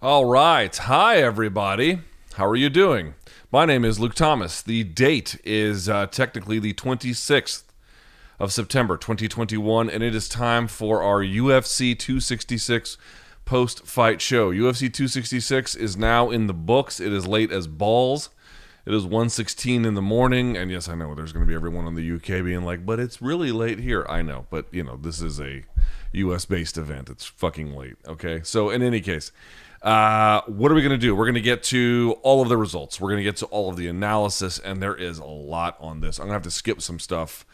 All right. Hi, everybody. How are you doing? My name is Luke Thomas. The date is uh, technically the 26th of September 2021, and it is time for our UFC 266 post fight show. UFC 266 is now in the books. It is late as balls. It is 1:16 in the morning, and yes, I know there's going to be everyone in the UK being like, "But it's really late here." I know, but you know, this is a US based event. It's fucking late, okay? So, in any case, uh, what are we going to do? We're going to get to all of the results. We're going to get to all of the analysis, and there is a lot on this. I'm going to have to skip some stuff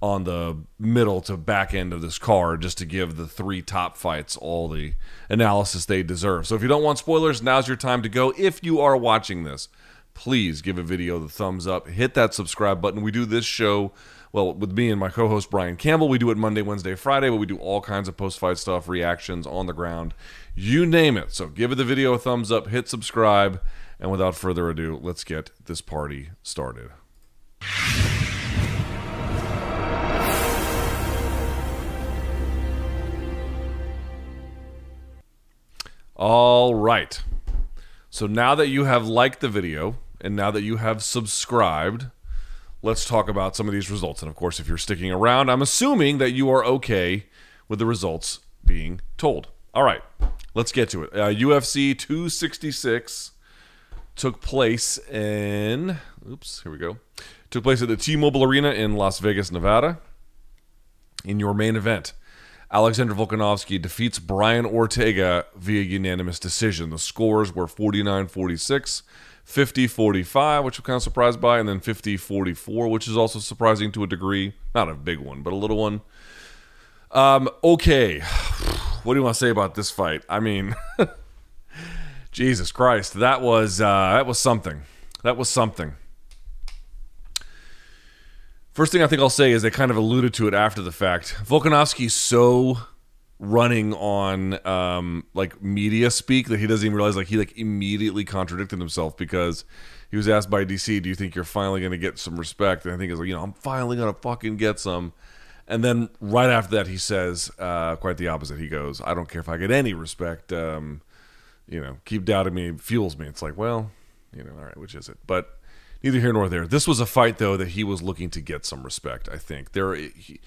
on the middle to back end of this card just to give the three top fights all the analysis they deserve. So if you don't want spoilers, now's your time to go. If you are watching this, please give a video the thumbs up, hit that subscribe button. We do this show well with me and my co-host Brian Campbell. We do it Monday, Wednesday, Friday, but we do all kinds of post-fight stuff, reactions on the ground, you name it. So give the video a thumbs up, hit subscribe, and without further ado, let's get this party started. All right. So now that you have liked the video and now that you have subscribed, let's talk about some of these results. And of course, if you're sticking around, I'm assuming that you are okay with the results being told. All right, let's get to it. Uh, UFC 266 took place in, oops, here we go. Took place at the T Mobile Arena in Las Vegas, Nevada. In your main event, Alexander Volkanovski defeats Brian Ortega via unanimous decision. The scores were 49 46, 50 45, which I'm kind of surprised by, and then 50 44, which is also surprising to a degree. Not a big one, but a little one. Um, okay. What do you want to say about this fight? I mean, Jesus Christ, that was uh, that was something. That was something. First thing I think I'll say is they kind of alluded to it after the fact. Volkanovski's so running on um, like media speak that he doesn't even realize like he like immediately contradicted himself because he was asked by DC, "Do you think you're finally going to get some respect?" And I think it's like, you know, I'm finally going to fucking get some. And then right after that, he says uh, quite the opposite. He goes, "I don't care if I get any respect. Um, you know, keep doubting me fuels me." It's like, well, you know, all right, which is it? But neither here nor there. This was a fight though that he was looking to get some respect. I think there. He,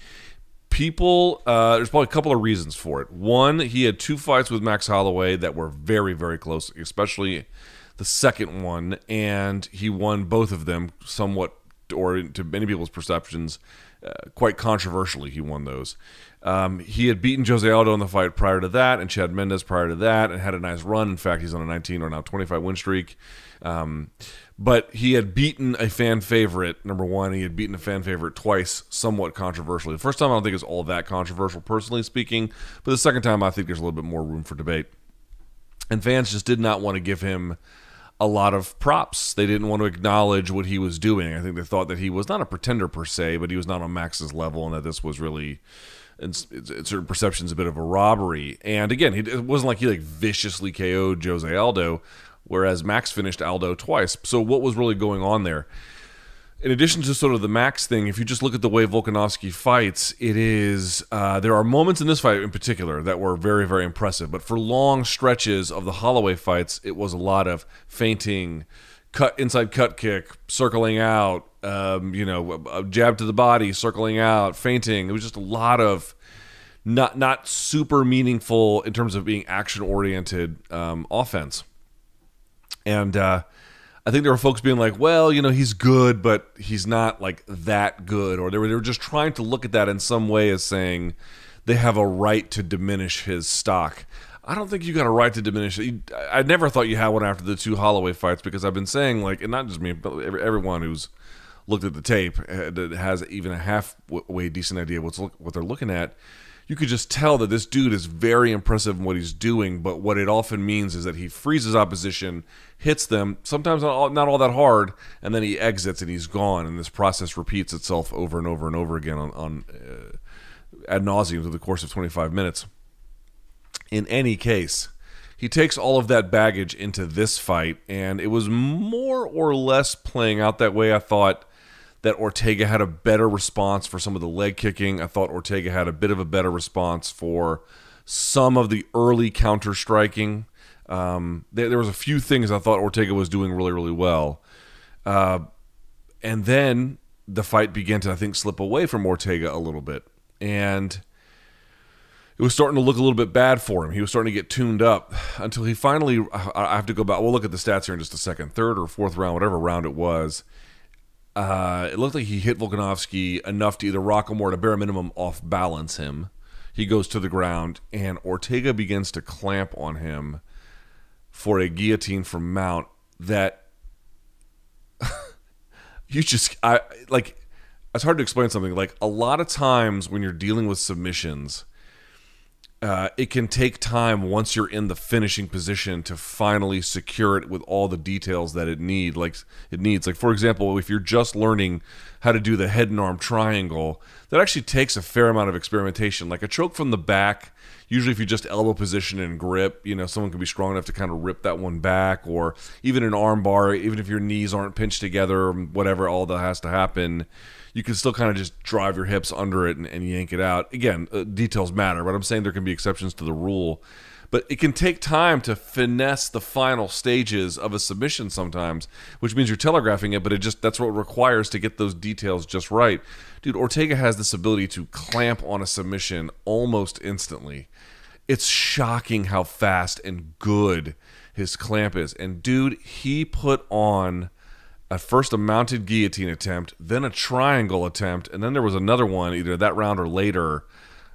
people uh, there's probably a couple of reasons for it. One he had two fights with max holloway that were very very close especially the second one and he won both of them somewhat or to many people's perceptions uh, quite controversially he won those. Um, he had beaten Jose Aldo in the fight prior to that and Chad Mendes prior to that and had a nice run. In fact he's on a 19 or now 25 win streak. Um, but he had beaten a fan favorite, number one. He had beaten a fan favorite twice, somewhat controversially. The first time I don't think it's all that controversial, personally speaking. But the second time, I think there's a little bit more room for debate. And fans just did not want to give him a lot of props. They didn't want to acknowledge what he was doing. I think they thought that he was not a pretender per se, but he was not on Max's level, and that this was really in, certain perceptions a bit of a robbery. And again, it wasn't like he like viciously KO'd Jose Aldo whereas Max finished Aldo twice. So what was really going on there? In addition to sort of the Max thing, if you just look at the way Volkanovski fights, it is uh, there are moments in this fight in particular that were very very impressive. But for long stretches of the Holloway fights, it was a lot of feinting, cut inside cut kick, circling out, um, you know, jab to the body, circling out, feinting. It was just a lot of not not super meaningful in terms of being action oriented um, offense. And uh, I think there were folks being like, well, you know, he's good, but he's not like that good. Or they were, they were just trying to look at that in some way as saying they have a right to diminish his stock. I don't think you got a right to diminish it. I never thought you had one after the two Holloway fights because I've been saying, like, and not just me, but everyone who's looked at the tape uh, that has even a halfway decent idea what's what they're looking at you could just tell that this dude is very impressive in what he's doing, but what it often means is that he freezes opposition, hits them, sometimes not all, not all that hard, and then he exits and he's gone. And this process repeats itself over and over and over again on, on uh, ad nauseum through the course of 25 minutes. In any case, he takes all of that baggage into this fight, and it was more or less playing out that way. I thought that Ortega had a better response for some of the leg kicking. I thought Ortega had a bit of a better response for some of the early counter striking. Um, there, there was a few things I thought Ortega was doing really, really well. Uh, and then the fight began to, I think, slip away from Ortega a little bit. And it was starting to look a little bit bad for him. He was starting to get tuned up until he finally. I have to go back. We'll look at the stats here in just a second. Third or fourth round, whatever round it was. Uh, it looked like he hit Volkanovski enough to either rock him or, at a bare minimum, off balance him. He goes to the ground, and Ortega begins to clamp on him for a guillotine from Mount that you just I like it's hard to explain something like a lot of times when you're dealing with submissions uh, it can take time once you're in the finishing position to finally secure it with all the details that it need like it needs. Like for example if you're just learning how to do the head and arm triangle that actually takes a fair amount of experimentation. Like a choke from the back usually if you just elbow position and grip you know someone can be strong enough to kind of rip that one back or even an arm bar even if your knees aren't pinched together whatever all that has to happen you can still kind of just drive your hips under it and, and yank it out. Again, uh, details matter, but I'm saying there can be exceptions to the rule. But it can take time to finesse the final stages of a submission sometimes, which means you're telegraphing it, but it just that's what it requires to get those details just right. Dude, Ortega has this ability to clamp on a submission almost instantly. It's shocking how fast and good his clamp is. And dude, he put on at first a mounted guillotine attempt, then a triangle attempt, and then there was another one either that round or later.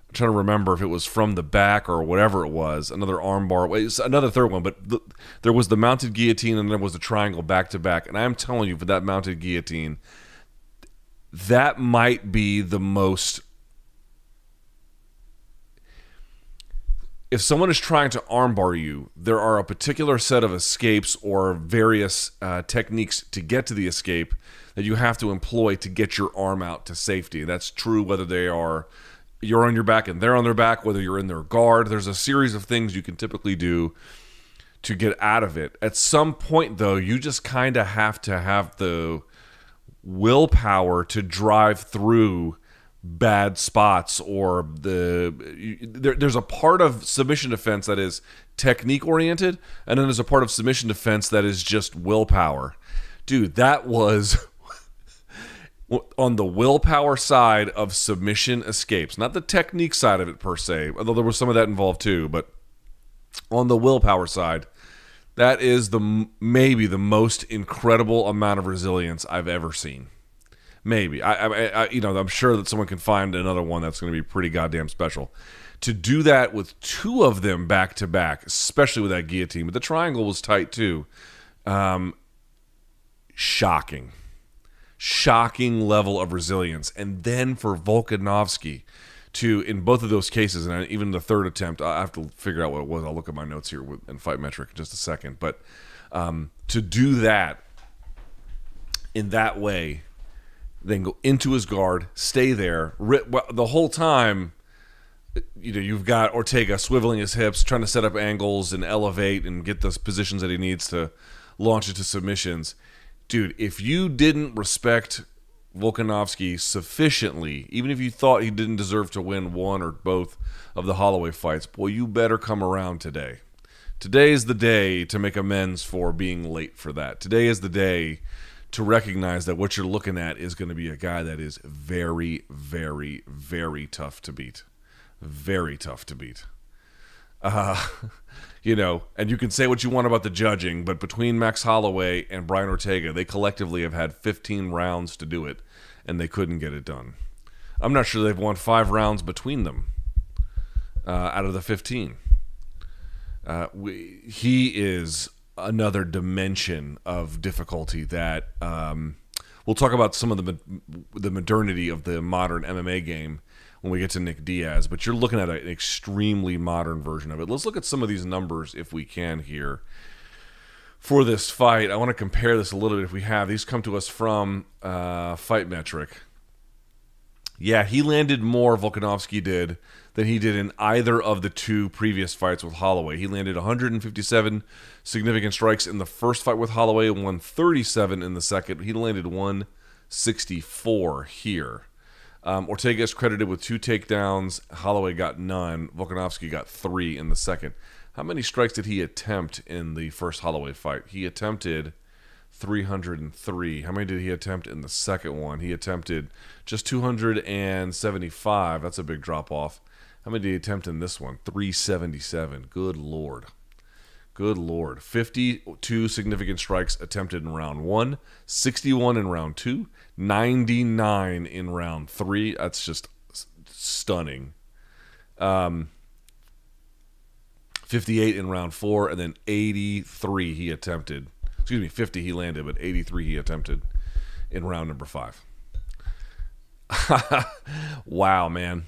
I'm trying to remember if it was from the back or whatever it was. Another armbar, another third one, but the, there was the mounted guillotine and there was the triangle back to back. And I'm telling you, for that mounted guillotine, that might be the most if someone is trying to armbar you, there are a particular set of escapes or various uh, techniques to get to the escape that you have to employ to get your arm out to safety. That's true whether they are you're on your back and they're on their back, whether you're in their guard. There's a series of things you can typically do to get out of it. At some point, though, you just kind of have to have the willpower to drive through bad spots or the there, there's a part of submission defense that is technique oriented and then there's a part of submission defense that is just willpower. Dude that was on the willpower side of submission escapes. Not the technique side of it per se although there was some of that involved too but on the willpower side that is the maybe the most incredible amount of resilience i've ever seen Maybe I, I, I, you know, I'm sure that someone can find another one that's going to be pretty goddamn special. To do that with two of them back to back, especially with that guillotine, but the triangle was tight too. Um, shocking, shocking level of resilience. And then for Volkanovski to, in both of those cases, and even the third attempt, I have to figure out what it was. I'll look at my notes here with, and fight metric in just a second. But um, to do that in that way then go into his guard, stay there the whole time. You know, you've got Ortega swiveling his hips, trying to set up angles and elevate and get those positions that he needs to launch into submissions. Dude, if you didn't respect Volkanovski sufficiently, even if you thought he didn't deserve to win one or both of the Holloway fights, boy, you better come around today. Today is the day to make amends for being late for that. Today is the day to recognize that what you're looking at is going to be a guy that is very, very, very tough to beat. Very tough to beat. Uh, you know, and you can say what you want about the judging, but between Max Holloway and Brian Ortega, they collectively have had 15 rounds to do it, and they couldn't get it done. I'm not sure they've won five rounds between them uh, out of the 15. Uh, we, he is another dimension of difficulty that um, we'll talk about some of the the modernity of the modern MMA game when we get to Nick Diaz, but you're looking at an extremely modern version of it. Let's look at some of these numbers if we can here for this fight. I want to compare this a little bit if we have. These come to us from uh, Fight Metric. Yeah, he landed more, Volkanovski did, than he did in either of the two previous fights with Holloway. He landed 157 significant strikes in the first fight with Holloway 137 in the second. He landed 164 here. Um, Ortega is credited with two takedowns. Holloway got none. Volkanovski got three in the second. How many strikes did he attempt in the first Holloway fight? He attempted 303. How many did he attempt in the second one? He attempted just 275. That's a big drop off. How many did he attempt in this one? 377. Good lord. Good lord. 52 significant strikes attempted in round one, 61 in round two, 99 in round three. That's just stunning. Um, 58 in round four, and then 83 he attempted. Excuse me, 50 he landed, but 83 he attempted in round number five. wow, man.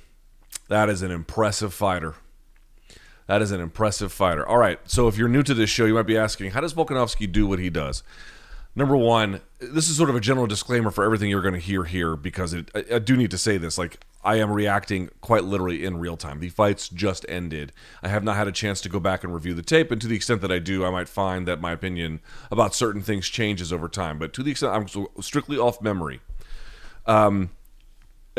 That is an impressive fighter. That is an impressive fighter. All right, so if you're new to this show, you might be asking, how does Volkanovski do what he does? Number one, this is sort of a general disclaimer for everything you're going to hear here because it, I, I do need to say this. Like, I am reacting quite literally in real time. The fights just ended. I have not had a chance to go back and review the tape, and to the extent that I do, I might find that my opinion about certain things changes over time. But to the extent I'm strictly off memory, um,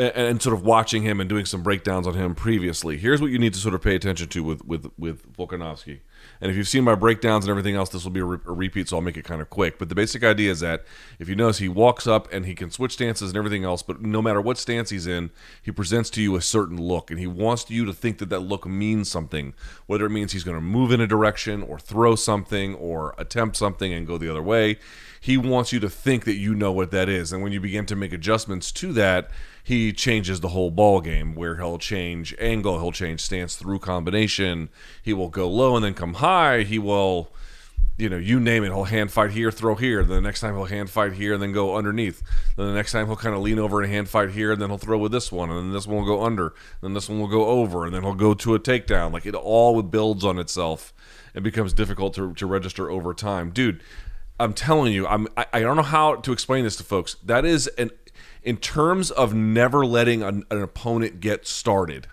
and, and sort of watching him and doing some breakdowns on him previously, here's what you need to sort of pay attention to with with with Volkanovski. And if you've seen my breakdowns and everything else, this will be a, re- a, repeat, so I'll make it kind of quick. But the basic idea is that if you notice, he walks up and he can switch stances and everything else, but no matter what stance he's in, he presents to you a certain look, and he wants you to think that that look means something, whether it means he's going to move in a direction or throw something or attempt something and go the other way. He wants you to think that you know what that is, and when you begin to make adjustments to that, he changes the whole ball game where he'll change angle, he'll change stance through combination. He will go low and then come high. He will, you know, you name it. He'll hand fight here, throw here. Then the next time he'll hand fight here and then go underneath. Then the next time he'll kind of lean over and hand fight here and then he'll throw with this one and then this one will go under. Then this one will go over and then he'll go to a takedown. Like it all builds on itself and becomes difficult to, to register over time, dude. I'm telling you, I'm I, I don't know how to explain this to folks. That is an in terms of never letting an, an opponent get started.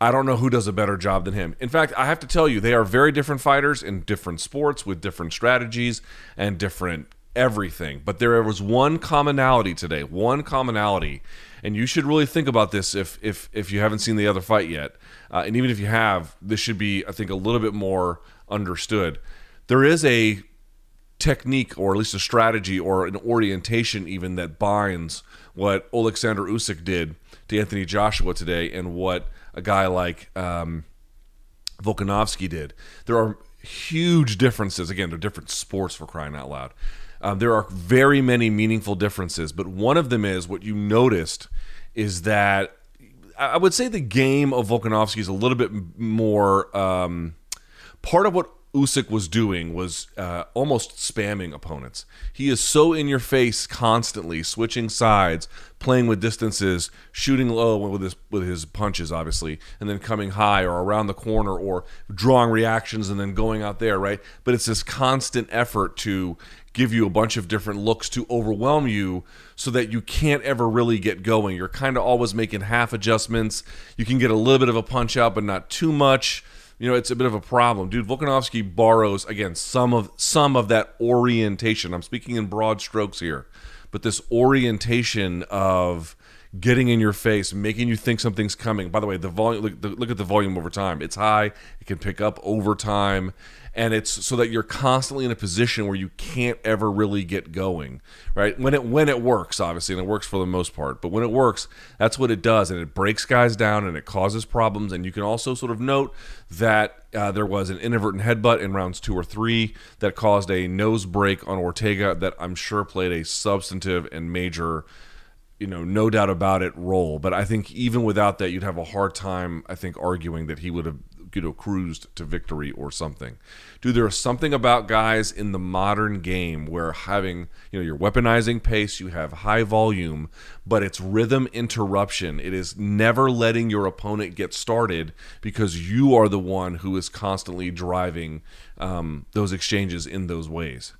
I don't know who does a better job than him. In fact, I have to tell you, they are very different fighters in different sports with different strategies and different everything. But there was one commonality today, one commonality, and you should really think about this if if if you haven't seen the other fight yet, uh, and even if you have, this should be, I think, a little bit more understood. There is a technique or at least a strategy or an orientation even that binds what Alexander Usyk did to Anthony Joshua today and what a guy like um, Volkanovski did. There are huge differences. Again, they're different sports for crying out loud. Um, there are very many meaningful differences, but one of them is what you noticed is that I would say the game of Volkanovski is a little bit more um, part of what Usyk was doing was uh, almost spamming opponents. He is so in your face constantly, switching sides, playing with distances, shooting low with his with his punches, obviously, and then coming high or around the corner or drawing reactions and then going out there, right? But it's this constant effort to give you a bunch of different looks to overwhelm you so that you can't ever really get going. You're kind of always making half adjustments. You can get a little bit of a punch out, but not too much you know, it's a bit of a problem. Dude, Volkanovski borrows again some of some of that orientation. I'm speaking in broad strokes here, but this orientation of getting in your face, making you think something's coming. By the way, the volume look, look, at the volume over time. It's high. It can pick up over time and it's so that you're constantly in a position where you can't ever really get going right when it when it works obviously and it works for the most part but when it works that's what it does and it breaks guys down and it causes problems and you can also sort of note that uh, there was an inadvertent headbutt in rounds two or three that caused a nose break on Ortega that I'm sure played a substantive and major you know, no doubt about it, role. But I think even without that, you'd have a hard time, I think, arguing that he would have you know cruised to victory or something. Dude, there is something about guys in the modern game where having you know you're weaponizing pace, you have high volume, but it's rhythm interruption. It is never letting your opponent get started because you are the one who is constantly driving um, those exchanges in those ways.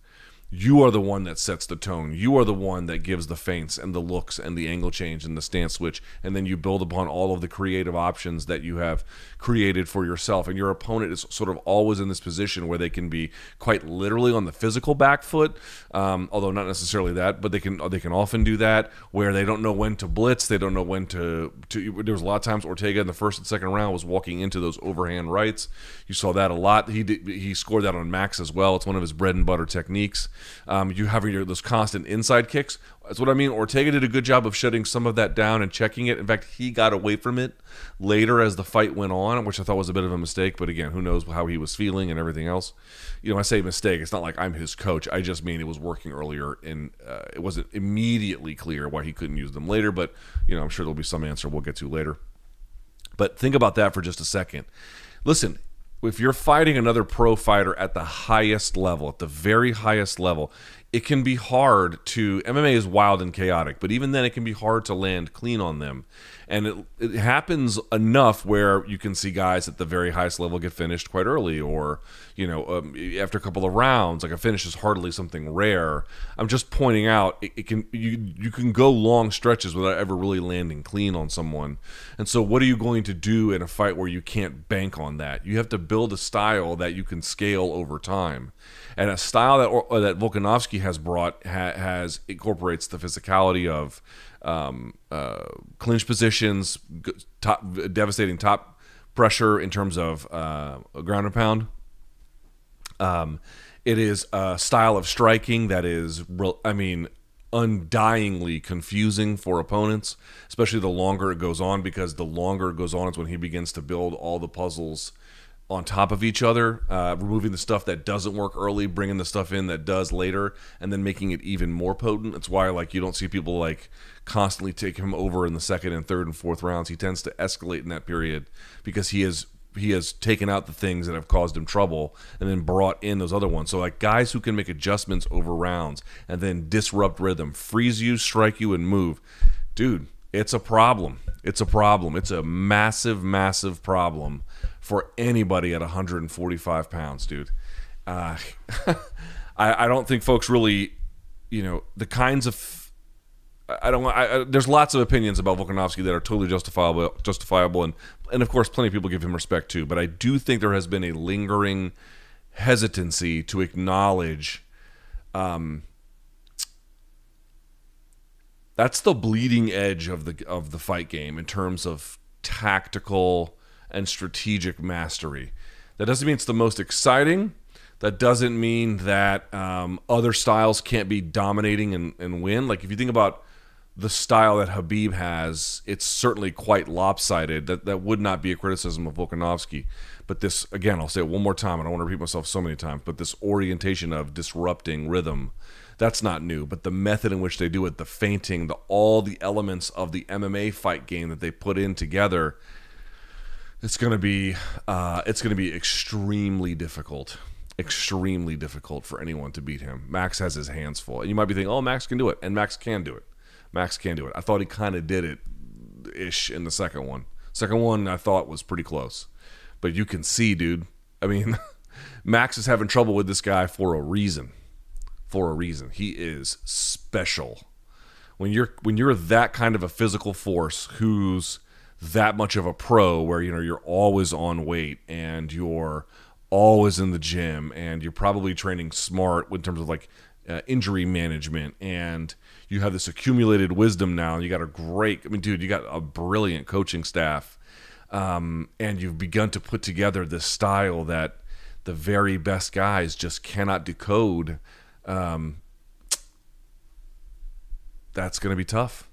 You are the one that sets the tone. You are the one that gives the feints and the looks and the angle change and the stance switch. And then you build upon all of the creative options that you have created for yourself. And your opponent is sort of always in this position where they can be quite literally on the physical back foot, um, although not necessarily that, but they can they can often do that where they don't know when to blitz. They don't know when to. to there was a lot of times Ortega in the first and second round was walking into those overhand rights. You saw that a lot. He did, he scored that on Max as well. It's one of his bread and butter techniques. Um, you having your those constant inside kicks. That's what I mean. Ortega did a good job of shutting some of that down and checking it. In fact, he got away from it later as the fight went on, which I thought was a bit of a mistake. But again, who knows how he was feeling and everything else. You know, I say mistake. It's not like I'm his coach. I just mean it was working earlier, and uh, it wasn't immediately clear why he couldn't use them later. But you know, I'm sure there'll be some answer we'll get to later. But think about that for just a second. Listen, if you're fighting another pro fighter at the highest level, at the very highest level, it can be hard to MMA is wild and chaotic, but even then it can be hard to land clean on them. And it, it happens enough where you can see guys at the very highest level get finished quite early, or you know, um, after a couple of rounds, like a finish is hardly something rare. I'm just pointing out it, it can you you can go long stretches without ever really landing clean on someone. And so, what are you going to do in a fight where you can't bank on that? You have to build a style that you can scale over time and a style that that Volkanovski has brought ha, has incorporates the physicality of um, uh, clinch positions, top devastating top pressure in terms of uh, ground and pound. Um, it is a style of striking that is, I mean, undyingly confusing for opponents, especially the longer it goes on, because the longer it goes on is when he begins to build all the puzzles on top of each other, uh, removing the stuff that doesn't work early, bringing the stuff in that does later, and then making it even more potent. That's why like you don't see people like constantly take him over in the second and third and fourth rounds. He tends to escalate in that period because he has he has taken out the things that have caused him trouble and then brought in those other ones. So like guys who can make adjustments over rounds and then disrupt rhythm, freeze you, strike you, and move, dude. It's a problem. It's a problem. It's a massive, massive problem for anybody at 145 pounds, dude. Uh, I, I don't think folks really, you know, the kinds of I don't. I, I, there's lots of opinions about Volkanovski that are totally justifiable, justifiable, and and of course, plenty of people give him respect too. But I do think there has been a lingering hesitancy to acknowledge. Um, that's the bleeding edge of the of the fight game in terms of tactical and strategic mastery. That doesn't mean it's the most exciting. That doesn't mean that um, other styles can't be dominating and, and win. Like if you think about the style that Khabib has, it's certainly quite lopsided. That that would not be a criticism of Volkanovski. But this again, I'll say it one more time. And I want to repeat myself so many times. But this orientation of disrupting rhythm, that's not new. But the method in which they do it, the feinting, the all the elements of the MMA fight game that they put in together, it's gonna be uh, it's gonna be extremely difficult. Extremely difficult for anyone to beat him. Max has his hands full. And you might be thinking, oh, Max can do it. And Max can do it. Max can do it. I thought he kind of did it ish in the second one. Second one I thought was pretty close. But you can see, dude. I mean, Max is having trouble with this guy for a reason. For a reason. He is special. When you're when you're that kind of a physical force who's that much of a pro where you know you're always on weight and you're always in the gym and you're probably training smart in terms of like uh, injury management and you have this accumulated wisdom now you got a great i mean dude you got a brilliant coaching staff um, and you've begun to put together this style that the very best guys just cannot decode um, that's going to be tough.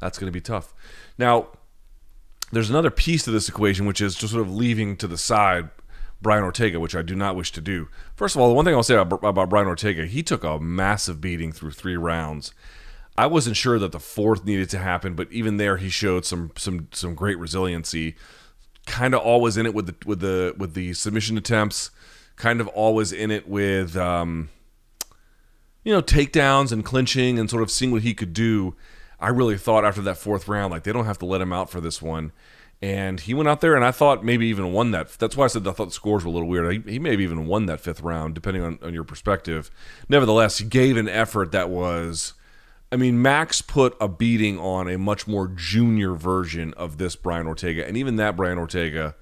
That's going to be tough. Now there's another piece to this equation which is just sort of leaving to the side Brian Ortega, which I do not wish to do. First of all, the one thing I'll say about, about Brian Ortega, he took a massive beating through three rounds. I wasn't sure that the fourth needed to happen, but even there, he showed some some some great resiliency. Kind of always in it with the with the with the submission attempts. Kind of always in it with um, you know takedowns and clinching and sort of seeing what he could do. I really thought after that fourth round, like they don't have to let him out for this one. And he went out there, and I thought maybe even won that. That's why I said I thought the scores were a little weird. He, he maybe even won that fifth round, depending on, on your perspective. Nevertheless, he gave an effort that was. I mean, Max put a beating on a much more junior version of this Brian Ortega, and even that Brian Ortega,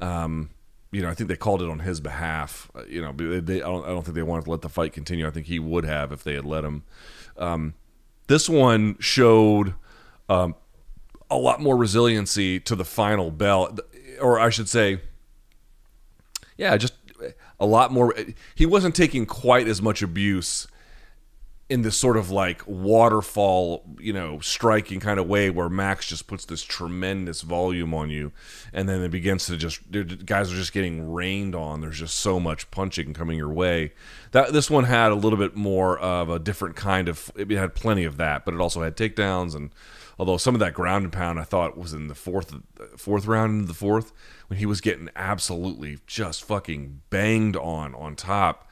um, you know, I think they called it on his behalf. Uh, you know, they, they, I, don't, I don't think they wanted to let the fight continue. I think he would have if they had let him. Um, this one showed um, a lot more resiliency to the final bell, or I should say, yeah, just a lot more. He wasn't taking quite as much abuse in this sort of like waterfall, you know, striking kind of way where Max just puts this tremendous volume on you, and then it begins to just guys are just getting rained on. There's just so much punching coming your way. That this one had a little bit more of a different kind of. It had plenty of that, but it also had takedowns and. Although some of that ground and pound I thought was in the fourth fourth round the fourth when he was getting absolutely just fucking banged on on top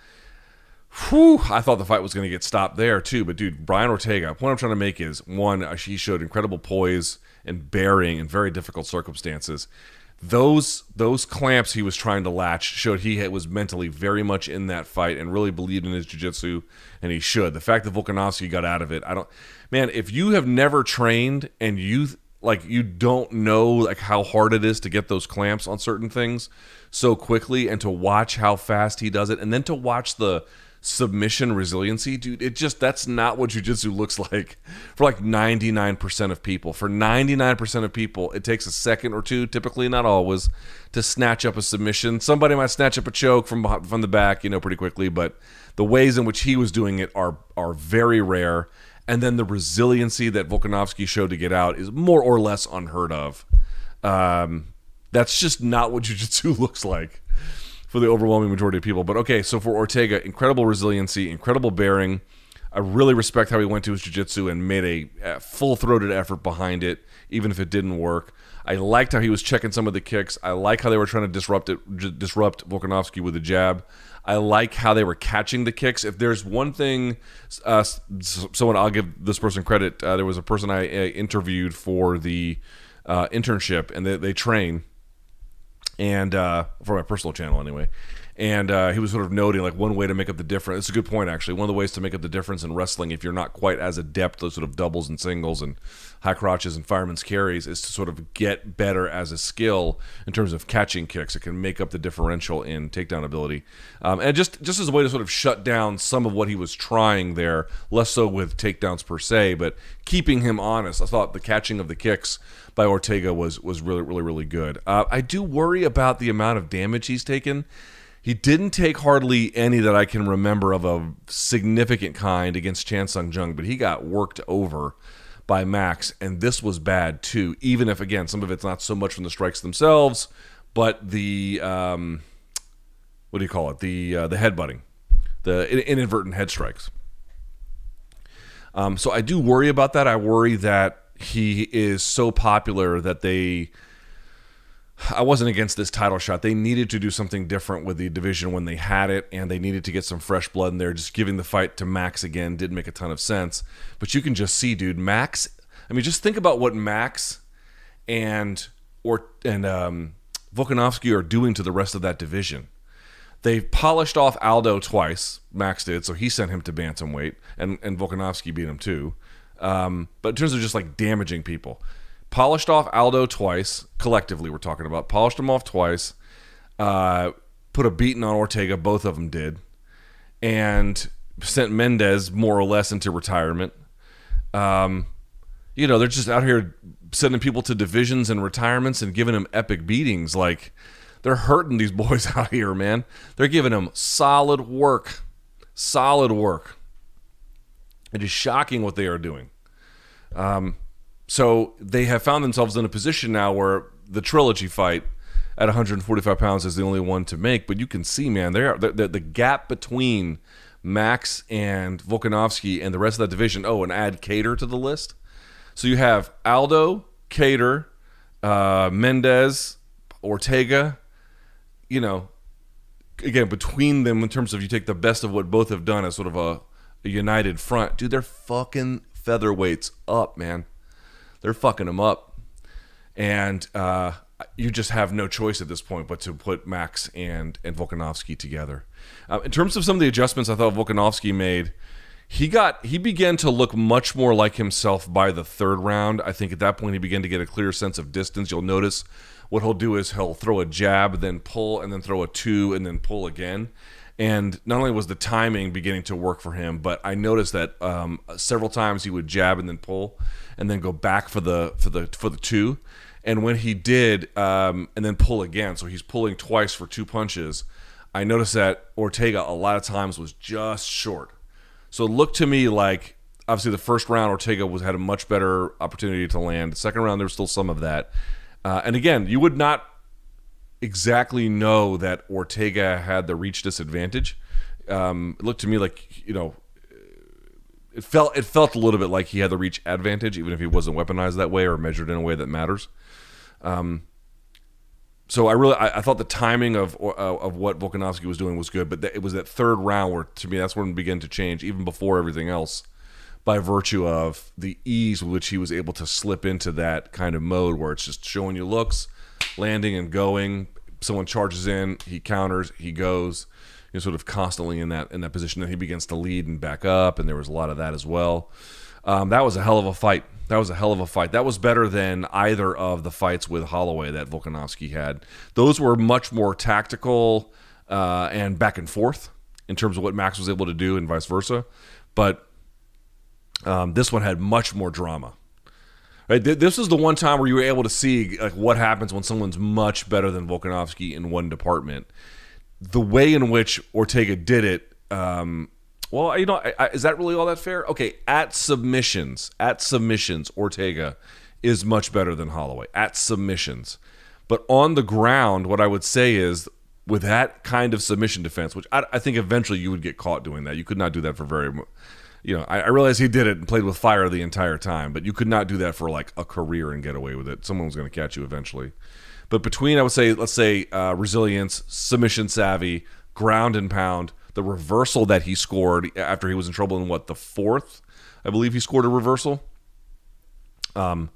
Whew, I thought the fight was going to get stopped there too. But dude, Brian Ortega, what I'm trying to make is one, uh, he showed incredible poise and bearing in very difficult circumstances. Those those clamps he was trying to latch showed he was mentally very much in that fight and really believed in his jiu-jitsu and he should. The fact that Volkanovski got out of it, I don't man, if you have never trained and you like you don't know like how hard it is to get those clamps on certain things so quickly and to watch how fast he does it and then to watch the submission resiliency, dude, it just that's not what jujitsu looks like for like 99% of people. For 99% of people, it takes a second or two, typically not always, to snatch up a submission. Somebody might snatch up a choke from from the back, you know, pretty quickly, but the ways in which he was doing it are are very rare. And then the resiliency that Volkanovski showed to get out is more or less unheard of. Um, that's just not what jiu-jitsu looks like for the overwhelming majority of people. But okay, so for Ortega, incredible resiliency, incredible bearing. I really respect how he went to his jiu-jitsu and made a, full-throated effort behind it, even if it didn't work. I liked how he was checking some of the kicks. I like how they were trying to disrupt it, disrupt Volkanovski with a jab. I like how they were catching the kicks. If there's one thing, uh, someone I'll give this person credit. Uh, there was a person I uh, interviewed for the uh, internship, and they, they train and uh, for my personal channel anyway. And uh, he was sort of noting like one way to make up the difference. It's a good point actually. One of the ways to make up the difference in wrestling, if you're not quite as adept those sort of doubles and singles and high crotches and fireman's carries, is to sort of get better as a skill in terms of catching kicks. It can make up the differential in takedown ability, um, and just just as a way to sort of shut down some of what he was trying there. Less so with takedowns per se, but keeping him honest. I thought the catching of the kicks by Ortega was was really really really good. Uh, I do worry about the amount of damage he's taken. He didn't take hardly any that I can remember of a significant kind against Chan Sung Jung, but he got worked over by Max, and this was bad too. Even if again some of it's not so much from the strikes themselves, but the um, what do you call it? The uh, the headbutting, the inadvertent head strikes. Um, so I do worry about that. I worry that he is so popular that they I wasn't against this title shot. They needed to do something different with the division when they had it, and they needed to get some fresh blood in there. Just giving the fight to Max again didn't make a ton of sense. But you can just see, dude, Max. I mean, just think about what Max and or and um, Volkanovski are doing to the rest of that division. They polished off Aldo twice. Max did, so he sent him to bantamweight, and and Volkanovski beat him too. Um, but in terms of just like damaging people, polished off Aldo twice. Collectively, we're talking about polished him off twice. Uh, put a beating on Ortega. Both of them did, and sent Mendes more or less into retirement. Um, you know, they're just out here sending people to divisions and retirements and giving them epic beatings. Like they're hurting these boys out here, man. They're giving them solid work, solid work. It is shocking what they are doing. Um, so they have found themselves in a position now where the trilogy fight at 145 pounds is the only one to make. But you can see, man, there the, the, the gap between Max and Volkanovski and the rest of that division. Oh, and add Kattar to the list. So you have Aldo, Kattar, uh, Mendes, Ortega. You know, again between them in terms of you take the best of what both have done as sort of a, a united front, dude. They're fucking featherweights up, man. They're fucking them up. and uh, you just have no choice at this point but to put Max and and Volkanovski together. Uh, in terms of some of the adjustments, I thought Volkanovski made. He got he began to look much more like himself by the third round. I think at that point he began to get a clear sense of distance. You'll notice what he'll do is he'll throw a jab, then pull, and then throw a two, and then pull again. And not only was the timing beginning to work for him, but I noticed that um, several times he would jab and then pull, and then go back for the for the for the two. And when he did, um, and then pull again, so he's pulling twice for two punches. I noticed that Ortega a lot of times was just short. So it looked to me like obviously the first round Ortega was had a much better opportunity to land. The second round there was still some of that. Uh, and again, you would not exactly know that Ortega had the reach disadvantage. Um, it looked to me like you know, it felt it felt a little bit like he had the reach advantage, even if he wasn't weaponized that way or measured in a way that matters. Um, so I really I, I, thought the timing of uh, of what Volkanovski was doing was good, but th- it was that third round where to me that's when it began to change, even before everything else by virtue of the ease with which he was able to slip into that kind of mode where it's just showing you looks, landing and going. Someone charges in, he counters, he goes. You know, sort of constantly in that in that position. Then he begins to lead and back up, and there was a lot of that as well. Um, that was a hell of a fight. That was a hell of a fight. That was better than either of the fights with Holloway that Volkanovski had. Those were much more tactical uh, and back and forth in terms of what Max was able to do, and vice versa. But um, this one had much more drama. Right? This was the one time where you were able to see like what happens when someone's much better than Volkanovski in one department. The way in which Ortega did it, um, well, you know, I, I, is that really all that fair? Okay, at submissions, at submissions, Ortega is much better than Holloway at submissions. But on the ground, what I would say is with that kind of submission defense, which I, I think eventually you would get caught doing that. You could not do that for very you know, I, I realize he did it and played with fire the entire time, but you could not do that for like a career and get away with it. Someone was going to catch you eventually. But between, I would say, let's say, uh, resilience, submission savvy, ground and pound, the reversal that he scored after he was in trouble in what the fourth, I believe he scored a reversal. Um,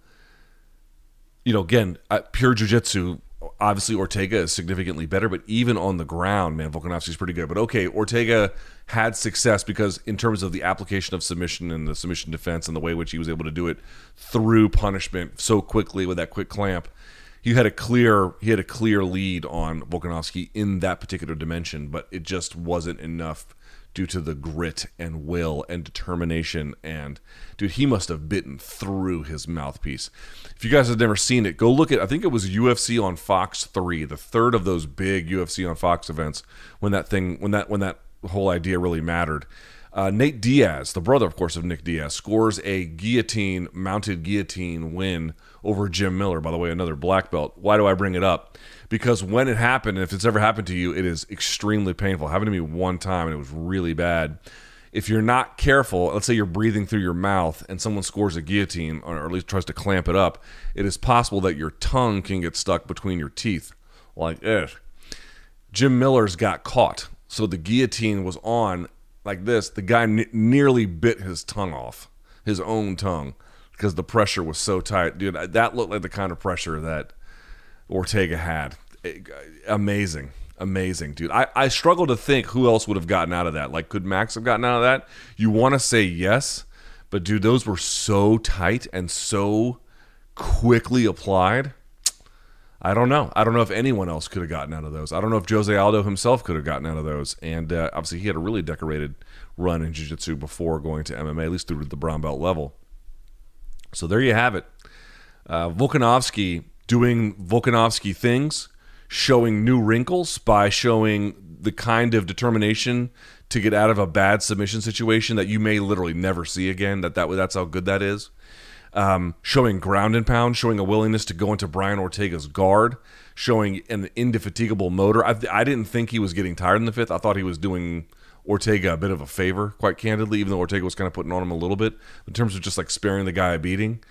you know, again, uh, pure jujitsu obviously Ortega is significantly better, but even on the ground, man, Volkanovski's pretty good. But okay, Ortega had success because in terms of the application of submission and the submission defense and the way which he was able to do it through punishment so quickly with that quick clamp, he had a clear he had a clear lead on Volkanovski in that particular dimension, but it just wasn't enough due to the grit and will and determination. And dude, he must have bitten through his mouthpiece. If you guys have never seen it, go look at. I think it was UFC on Fox three, the third of those big UFC on Fox events when that thing when that when that whole idea really mattered. Uh, Nate Diaz, the brother, of course, of Nick Diaz, scores a guillotine, mounted guillotine win over Jim Miller. By the way, another black belt. Why do I bring it up? Because when it happened, and if it's ever happened to you, it is extremely painful. It happened to me one time, and it was really bad. If you're not careful, let's say you're breathing through your mouth and someone scores a guillotine, or at least tries to clamp it up, it is possible that your tongue can get stuck between your teeth, like this. Jim Miller's got caught so the guillotine was on like this. The guy n- nearly bit his tongue off, his own tongue, because the pressure was so tight. Dude, that looked like the kind of pressure that Ortega had. Amazing. Amazing, dude. I, I struggle to think who else would have gotten out of that. Like, could Max have gotten out of that? You want to say yes, but dude, those were so tight and so quickly applied. I don't know. I don't know if anyone else could have gotten out of those. I don't know if Jose Aldo himself could have gotten out of those. And uh, obviously, he had a really decorated run in Jiu Jitsu before going to MMA, at least through the brown belt level. So there you have it. Uh, Volkanovski doing Volkanovski things, showing new wrinkles by showing the kind of determination to get out of a bad submission situation that you may literally never see again. That, that that's how good that is um, showing ground and pound, showing a willingness to go into Brian Ortega's guard, showing an indefatigable motor. I, I didn't think he was getting tired in the fifth. I thought he was doing Ortega a bit of a favor, quite candidly, even though Ortega was kind of putting on him a little bit in terms of just like sparing the guy a beating.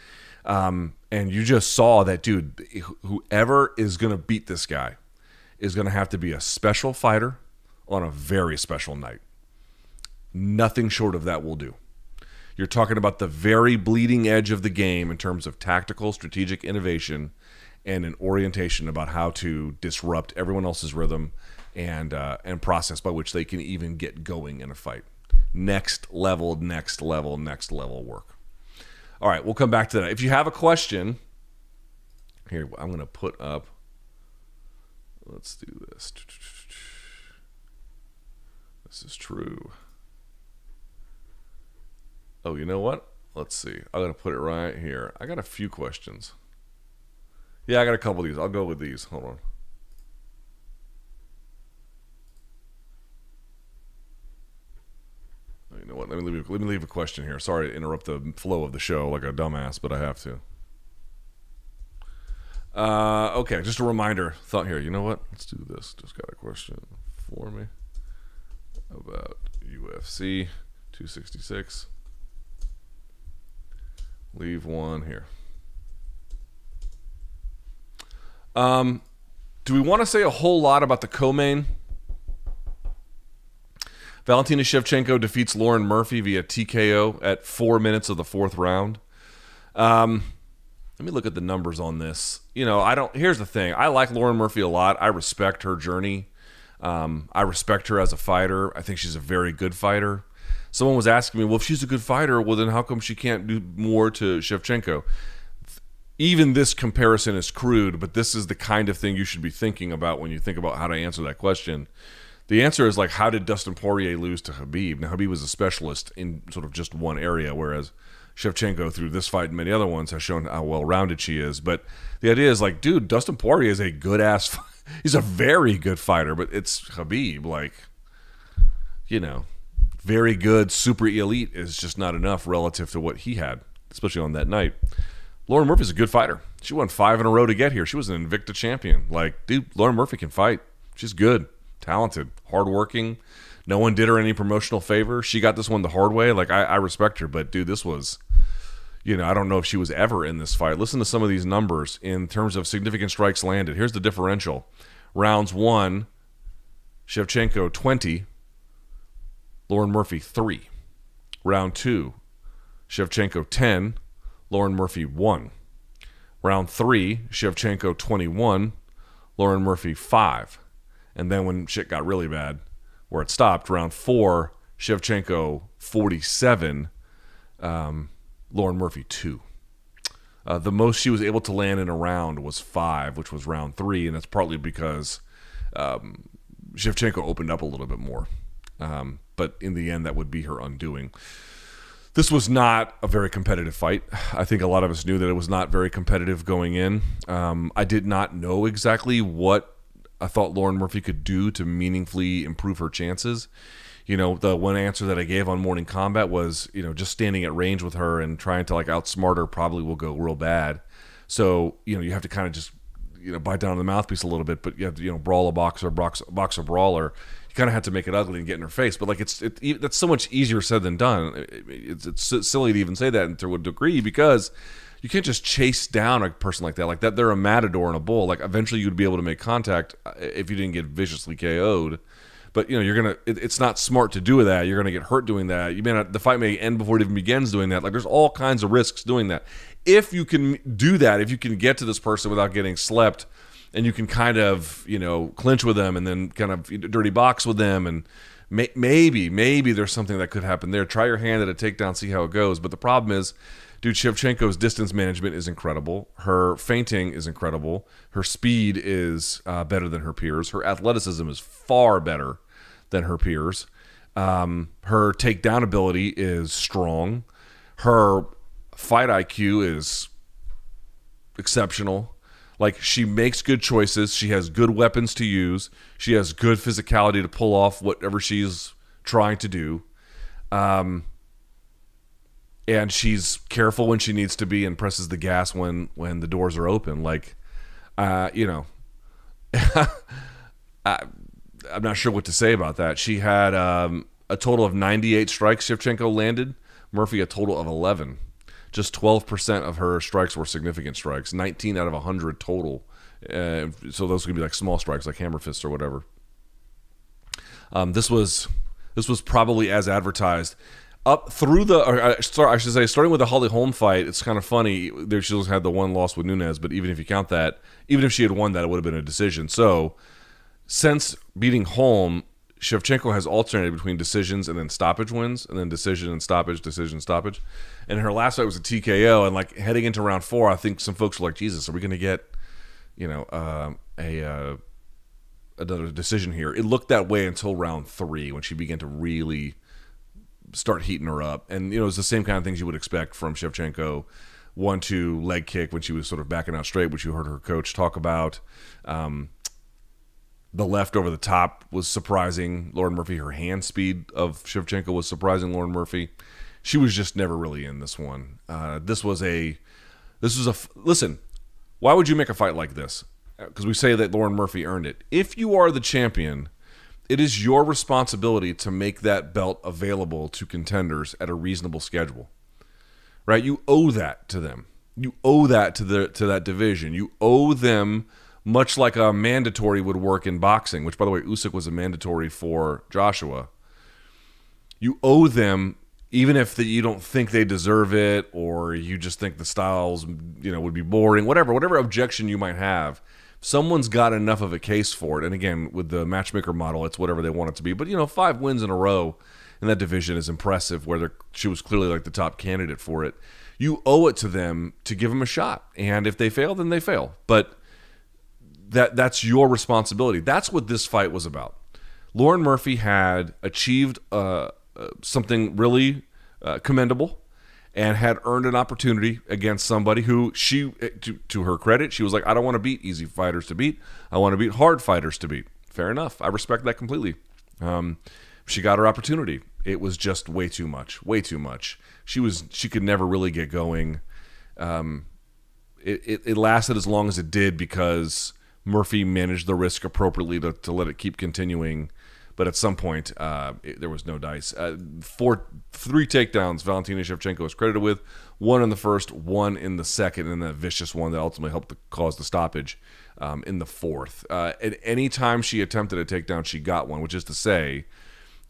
Um, and you just saw that, dude, whoever is going to beat this guy is going to have to be a special fighter on a very special night. Nothing short of that will do. You're talking about the very bleeding edge of the game in terms of tactical, strategic innovation. and an orientation about how to disrupt everyone else's rhythm and uh, and process by which they can even get going in a fight. Next level, next level, next level work. All right, we'll come back to that. If you have a question, here I'm going to put up. Let's do this. This is true. Oh, you know what? Let's see. I'm going to put it right here. I got a few questions. Yeah, I got a couple of these. I'll go with these. Hold on. Oh, you know what? Let me leave. Let me leave a question here. Sorry to interrupt the flow of the show like a dumbass, but I have to. Uh, okay, just a reminder. Thought here. You know what? Let's do this. Just got a question for me about UFC 266. Leave one here. Um, do we want to say a whole lot about the co-main? Valentina Shevchenko defeats Lauren Murphy via TKO at four minutes of the fourth round. Um, let me look at the numbers on this. You know, I don't. Here's the thing. I like Lauren Murphy a lot. I respect her journey. Um, I respect her as a fighter. I think she's a very good fighter. Someone was asking me, well, if she's a good fighter, well, then how come she can't do more to Shevchenko? Even this comparison is crude, but this is the kind of thing you should be thinking about when you think about how to answer that question. The answer is like, how did Dustin Poirier lose to Khabib? Now, Khabib was a specialist in sort of just one area, whereas Shevchenko, through this fight and many other ones, has shown how well rounded she is. But the idea is like, dude, Dustin Poirier is a good ass. He's a very good fighter, but it's Khabib. Like, you know, very good, super elite is just not enough relative to what he had, especially on that night. Lauren Murphy's a good fighter. She won five in a row to get here. She was an Invicta champion. Like, dude, Lauren Murphy can fight. She's good, talented, hardworking. No one did her any promotional favor. She got this one the hard way. Like, I, I respect her, but dude, this was, you know, I don't know if she was ever in this fight. Listen to some of these numbers in terms of significant strikes landed. Here's the differential rounds one, Shevchenko 20, Lauren Murphy 3. Round 2, Shevchenko 10, Lauren Murphy 1. Round 3, Shevchenko 21, Lauren Murphy 5. And then when shit got really bad, where it stopped, round 4, Shevchenko 47, um, Lauren Murphy 2. Uh, the most she was able to land in a round was 5, which was round 3, and that's partly because um, Shevchenko opened up a little bit more. Um, but in the end, that would be her undoing. This was not a very competitive fight. I think a lot of us knew that it was not very competitive going in. Um, I did not know exactly what I thought Lauren Murphy could do to meaningfully improve her chances. You know, the one answer that I gave on Morning Kombat was, you know, just standing at range with her and trying to like outsmart her probably will go real bad. So, you know, you have to kind of just, you know, bite down on the mouthpiece a little bit, but you have to, you know, brawl a boxer, box, a boxer brawler you kind of have to make it ugly and get in her face. But like it's it, that's so much easier said than done. It's, it's silly to even say that to a degree because you can't just chase down a person like that. Like that, they're a matador and a bull. Like eventually you'd be able to make contact uh, if you didn't get viciously KO'd. But you know you're gonna. It, it's not smart to do that. You're gonna get hurt doing that. You may not. The fight may end before it even begins doing that. Like there's all kinds of risks doing that. If you can do that, if you can get to this person without getting slept and you can kind of you know clinch with them and then kind of dirty box with them and may, maybe maybe there's something that could happen there. Try your hand at a takedown, see how it goes. But the problem is. Dude, Shevchenko's distance management is incredible. Her feinting is incredible. Her speed is uh, better than her peers. Her athleticism is far better than her peers. Um, her takedown ability is strong. Her fight IQ is exceptional. Like she makes good choices. She has good weapons to use. She has good physicality to pull off whatever she's trying to do. Um, and she's careful when she needs to be and presses the gas when when the doors are open. Like, uh, you know, I, am not sure what to say about that. She had um, a total of 98 strikes. Shevchenko landed. Murphy a total of 11 just 12% of her strikes were significant strikes, 19 out of 100 total. Uh, so those could be like small strikes, like hammer fists or whatever. Um, this was this was probably as advertised. Up through the, or I, start, I should say, starting with the Holly Holm fight, it's kind of funny. There, she had the one loss with Nunes, but even if you count that, even if she had won that, it would have been a decision. So, since beating Holm, Shevchenko has alternated between decisions and then stoppage wins, and then decision and stoppage, decision, stoppage. And her last fight was a TKO, and like heading into round four, I think some folks were like, "Jesus, are we going to get, you know, uh, a uh, another decision here?" It looked that way until round three when she began to really start heating her up, and you know, it's the same kind of things you would expect from Shevchenko. One two leg kick when she was sort of backing out straight, which you heard her coach talk about. Um, the left over the top was surprising. Lauren Murphy, her hand speed of Shevchenko was surprising. Lauren Murphy, she was just never really in this one. Uh, this was a, this was a listen. Why would you make a fight like this? Because we say that Lauren Murphy earned it. If you are the champion, it is your responsibility to make that belt available to contenders at a reasonable schedule. Right? You owe that to them. You owe that to the to that division. You owe them much like a mandatory would work in boxing, which by the way, Usyk was a mandatory for Joshua. You owe them even if the, you don't think they deserve it or you just think the styles you know would be boring whatever whatever objection you might have someone's got enough of a case for it. And again with the matchmaker model it's whatever they want it to be. But you know five wins in a row in that division is impressive where she was clearly like the top candidate for it. You owe it to them to give them a shot. And if they fail then they fail. But that that's your responsibility. That's what this fight was about. Lauren Murphy had achieved uh, uh, something really uh, commendable and had earned an opportunity against somebody who she, eh, to, to her credit, she was like, I don't want to beat easy fighters to beat. I want to beat hard fighters to beat. Fair enough. I respect that completely. Um, she got her opportunity. It was just way too much. Way too much. She was she could never really get going. Um, it, it, it lasted as long as it did because Murphy managed the risk appropriately to, to let it keep continuing. But at some point, uh, it, there was no dice. Uh, four, three takedowns Valentina Shevchenko was credited with. One in the first, one in the second, and that vicious one that ultimately helped to cause the stoppage um, in the fourth. Uh, at any time she attempted a takedown, she got one, which is to say,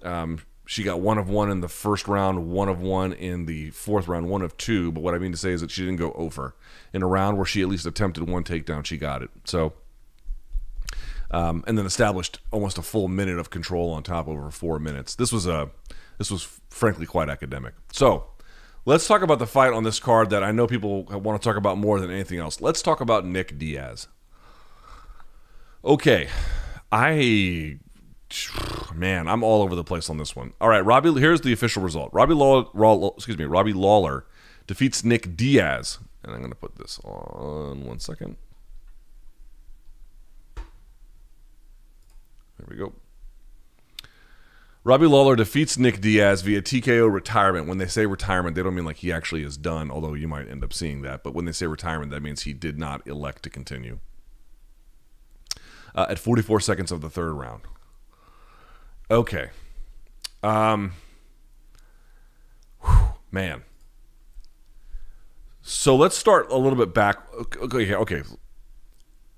um, she got one of one in the first round, one of one in the fourth round, one of two. But what I mean to say is that she didn't go over. In a round where she at least attempted one takedown, she got it. So um, and then established almost a full minute of control on top over four minutes. This was a this was frankly quite academic. So let's talk about the fight on this card that I know people want to talk about more than anything else. Let's talk about Nick Diaz. Okay, I man, I'm all over the place on this one. All right, Robbie. Here's the official result. Robbie Lawler, excuse me, Robbie Lawler defeats Nick Diaz, and I'm going to put this on one second. There we go. Robbie Lawler defeats Nick Diaz via TKO retirement. When they say retirement, they don't mean like he actually is done, although you might end up seeing that. But when they say retirement, that means he did not elect to continue. Uh, at 44 seconds of the third round. Okay. Um, whew, man. So let's start a little bit back. Okay, okay.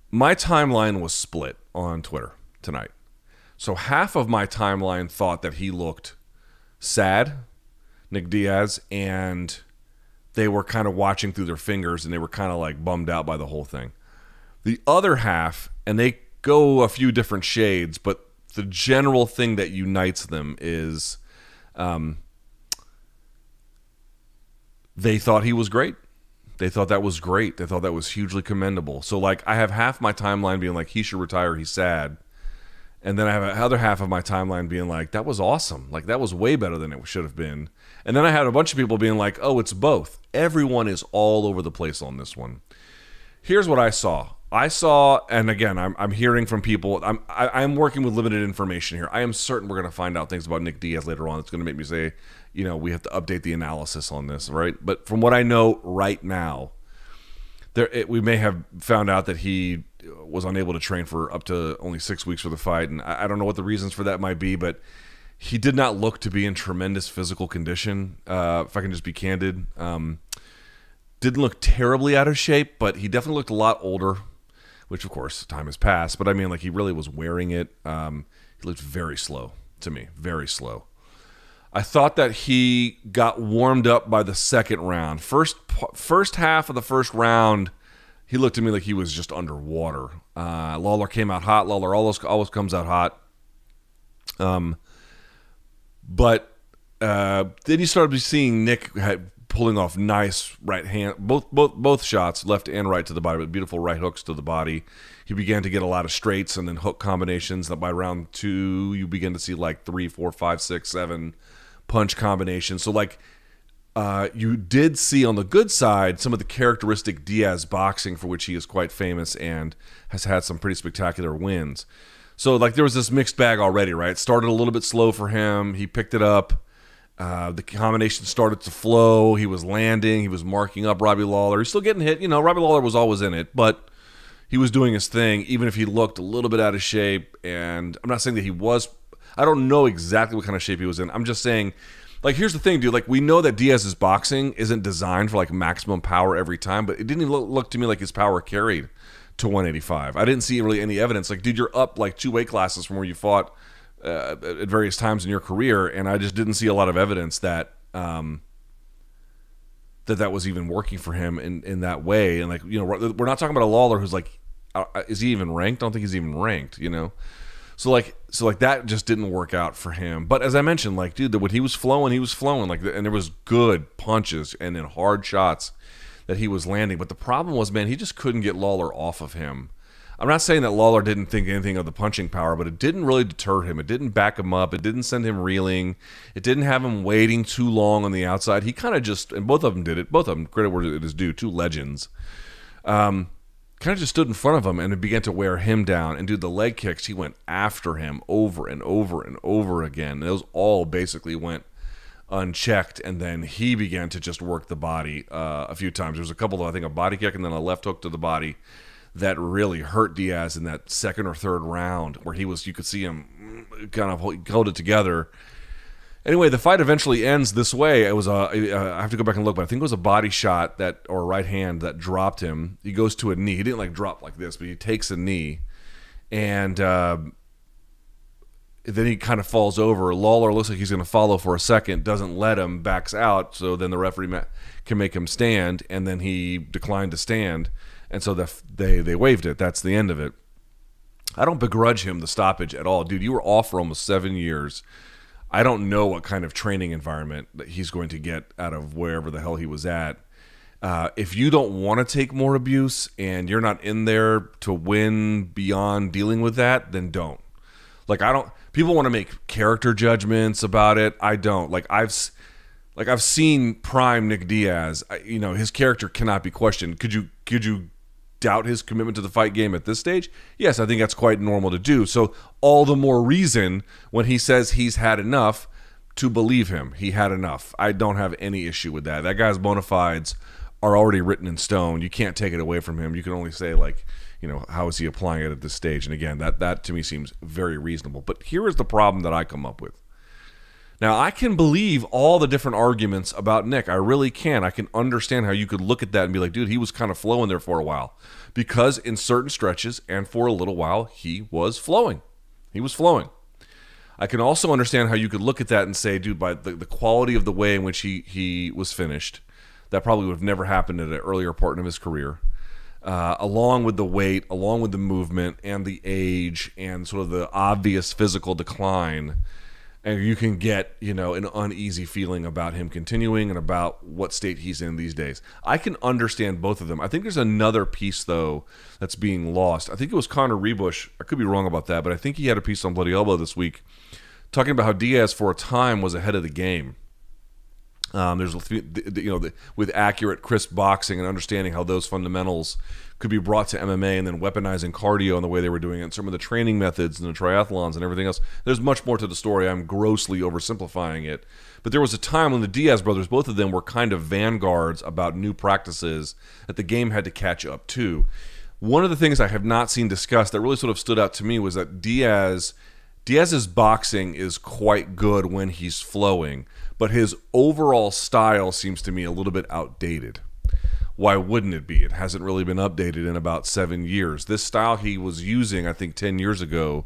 My timeline was split on Twitter tonight. So half of my timeline thought that he looked sad, Nick Diaz, and they were kind of watching through their fingers and they were kind of like bummed out by the whole thing. The other half, and they go a few different shades, but the general thing that unites them is um, they thought he was great. They thought that was great. They thought that was hugely commendable. So, like, I have half my timeline being like, he should retire. He's sad and then I have another half of my timeline being like, that was awesome. Like, that was way better than it should have been. And then I had a bunch of people being like, oh, it's both. Everyone is all over the place on this one. Here's what I saw. I saw, and again, I'm, I'm hearing from people. I'm I, am i am working with limited information here. I am certain we're going to find out things about Nick Diaz later on. It's going to make me say, you know, we have to update the analysis on this, right? But from what I know right now, there it, we may have found out that he was unable to train for up to only six weeks for the fight, and I, I don't know what the reasons for that might be, but he did not look to be in tremendous physical condition. Uh, if I can just be candid, um, didn't look terribly out of shape, but he definitely looked a lot older. Which, of course, time has passed. But I mean, like he really was wearing it. Um, he looked very slow to me, very slow. I thought that he got warmed up by the second round. First first half of the first round, he looked at me like he was just underwater. Uh, Lawler came out hot. Lawler always always comes out hot. Um, but uh, then you started seeing Nick pulling off nice right hand, both both both shots, left and right to the body, but beautiful right hooks to the body. He began to get a lot of straights and then hook combinations. That by round two, you begin to see like three, four, five, six, seven punch combinations. So like. Uh, you did see on the good side some of the characteristic Diaz boxing for which he is quite famous and has had some pretty spectacular wins. So like there was this mixed bag already, right? It started a little bit slow for him. He picked it up. Uh, the combination started to flow. He was landing. He was marking up Robbie Lawler. He's still getting hit. You know, Robbie Lawler was always in it, but he was doing his thing, even if he looked a little bit out of shape. And I'm not saying that he was. I don't know exactly what kind of shape he was in. I'm just saying, like, here's the thing, dude. Like, we know that Diaz's boxing isn't designed for like maximum power every time, but it didn't even look, look to me like his power carried to 185. I didn't see really any evidence. Like, dude, you're up like two weight classes from where you fought uh, at various times in your career, and I just didn't see a lot of evidence that um, that that was even working for him in in that way. And like, you know, we're, we're not talking about a Lawler who's like, uh, is he even ranked? I don't think he's even ranked. You know. So like so like that just didn't work out for him. But as I mentioned, like dude, when he was flowing, he was flowing like and there was good punches and then hard shots that he was landing. But the problem was, man, he just couldn't get Lawler off of him. I'm not saying that Lawler didn't think anything of the punching power, but it didn't really deter him. It didn't back him up. It didn't send him reeling. It didn't have him waiting too long on the outside. He kind of just, and both of them did it. Both of them, credit where it is due, two legends. Um, kind of just stood in front of him and began to wear him down. And do the leg kicks, he went after him over and over and over again. Those all basically went unchecked, and then he began to just work the body uh, a few times. There was a couple of, I think, a body kick and then a left hook to the body that really hurt Diaz in that second or third round, where he was, you could see him kind of hold it together. Anyway, the fight eventually ends this way. It was a, I have to go back and look, but I think it was a body shot that, or right hand that dropped him. He goes to a knee. He didn't like drop like this, but he takes a knee. And, uh, then he kind of falls over. Lawler looks like he's going to follow for a second, doesn't let him, backs out. So then the referee can make him stand, and then he declined to stand, and so the, they they waived it. That's the end of it. I don't begrudge him the stoppage at all, dude. You were off for almost seven years. I don't know what kind of training environment that he's going to get out of wherever the hell he was at. Uh, if you don't want to take more abuse and you're not in there to win beyond dealing with that, then don't. Like I don't people want to make character judgments about it. I don't. Like I've like I've seen prime Nick Diaz. I, you know, his character cannot be questioned. Could you could you doubt his commitment to the fight game at this stage? Yes, I think that's quite normal to do. So all the more reason when he says he's had enough to believe him. He had enough. I don't have any issue with that. That guy's bona fides are already written in stone. You can't take it away from him. You can only say like you know, how is he applying it at this stage? And again, that that to me seems very reasonable. But here is the problem that I come up with. Now, I can believe all the different arguments about Nick. I really can. I can understand how you could look at that and be like, dude, he was kind of flowing there for a while. Because in certain stretches and for a little while, he was flowing. He was flowing. I can also understand how you could look at that and say, dude, by the, the quality of the way in which he, he was finished, that probably would have never happened at an earlier part of his career uh, along with the weight, along with the movement and the age and sort of the obvious physical decline, and you can get you know an uneasy feeling about him continuing and about what state he's in these days. I can understand both of them. I think there's another piece though that's being lost. I think it was Connor Ruebusch. I could be wrong about that, but I think he had a piece on Bloody Elbow this week talking about how Diaz for a time was ahead of the game um, there's you know the, with accurate, crisp boxing and understanding how those fundamentals could be brought to MMA and then weaponizing cardio and the way they were doing it, and some of the training methods and the triathlons and everything else. There's much more to the story. I'm grossly oversimplifying it, but there was a time when the Diaz brothers, both of them, were kind of vanguards about new practices that the game had to catch up to. One of the things I have not seen discussed that really sort of stood out to me was that Diaz Diaz's boxing is quite good when he's flowing, but his overall style seems to me a little bit outdated. Why wouldn't it be? It hasn't really been updated in about seven years. This style he was using, I think, 10 years ago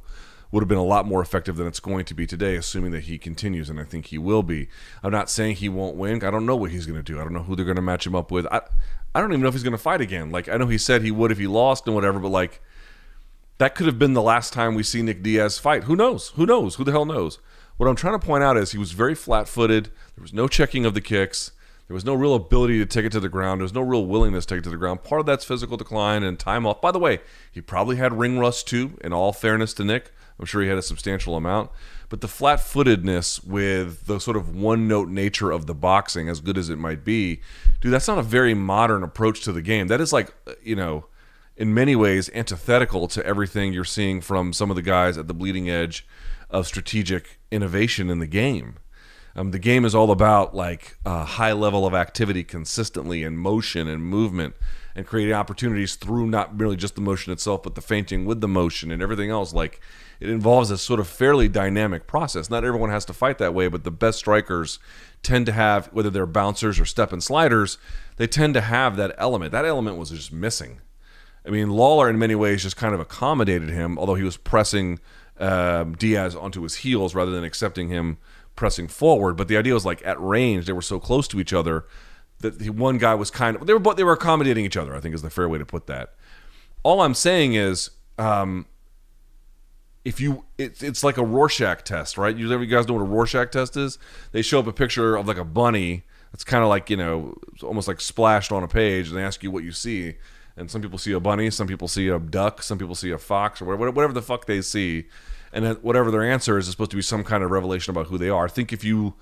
would have been a lot more effective than it's going to be today, assuming that he continues, and I think he will be. I'm not saying he won't win. I don't know what he's going to do. I don't know who they're going to match him up with. I, I don't even know if he's going to fight again. Like I know he said he would if he lost and whatever, but like that could have been the last time we see Nick Diaz fight. Who knows? Who knows? Who the hell knows? What I'm trying to point out is he was very flat-footed. There was no checking of the kicks. There was no real ability to take it to the ground. There was no real willingness to take it to the ground. Part of that's physical decline and time off. By the way, he probably had ring rust too, in all fairness to Nick. I'm sure he had a substantial amount. But the flat footedness with the sort of one note nature of the boxing, as good as it might be, dude, that's not a very modern approach to the game. That is like, uh, you know, in many ways antithetical to everything you're seeing from some of the guys at the bleeding edge of strategic innovation in the game. Um, the game is all about like a high level of activity consistently and motion and movement and creating opportunities through not merely just the motion itself, but the feinting with the motion and everything else. Like it involves a sort of fairly dynamic process. Not everyone has to fight that way, but the best strikers tend to have, whether they're bouncers or step and sliders, they tend to have that element. That element was just missing. I mean, Lawler in many ways just kind of accommodated him, although he was pressing um, Diaz onto his heels rather than accepting him pressing forward. But the idea was like at range, they were so close to each other that the one guy was kind of they were they were accommodating each other. I think is the fair way to put that. All I'm saying is, um, if you it's it's like a Rorschach test, right? You, you guys know what a Rorschach test is? They show up a picture of like a bunny. It's kind of like you know, almost like splashed on a page, and they ask you what you see. And some people see a bunny, some people see a duck, some people see a fox, or whatever, whatever the fuck they see. And whatever their answer is, is supposed to be some kind of revelation about who they are. I think if you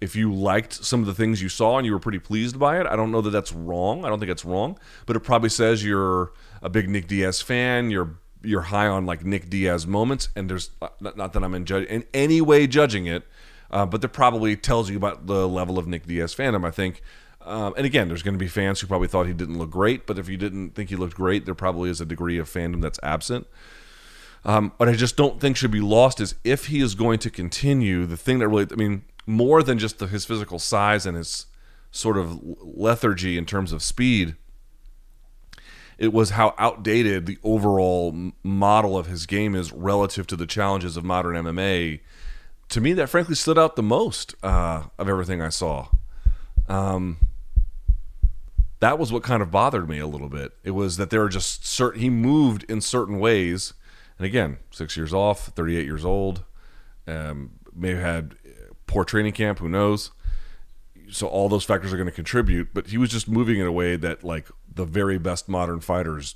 if you liked some of the things you saw and you were pretty pleased by it, I don't know that that's wrong. I don't think it's wrong, but it probably says you're a big Nick Diaz fan. You're you're high on like Nick Diaz moments, and there's not, not that I'm in, judge, in any way judging it, uh, but that probably tells you about the level of Nick Diaz fandom. I think. Um, and again, there's going to be fans who probably thought he didn't look great, but if you didn't think he looked great, there probably is a degree of fandom that's absent. Um, but I just don't think should be lost is if he is going to continue the thing that really, I mean, more than just the, his physical size and his sort of lethargy in terms of speed. It was how outdated the overall model of his game is relative to the challenges of modern MMA. To me, that frankly stood out the most uh, of everything I saw. Um, that was what kind of bothered me a little bit. It was that there were just certain he moved in certain ways, and again, six years off, thirty-eight years old, um, may have had poor training camp. Who knows? So all those factors are going to contribute. But he was just moving in a way that like the very best modern fighters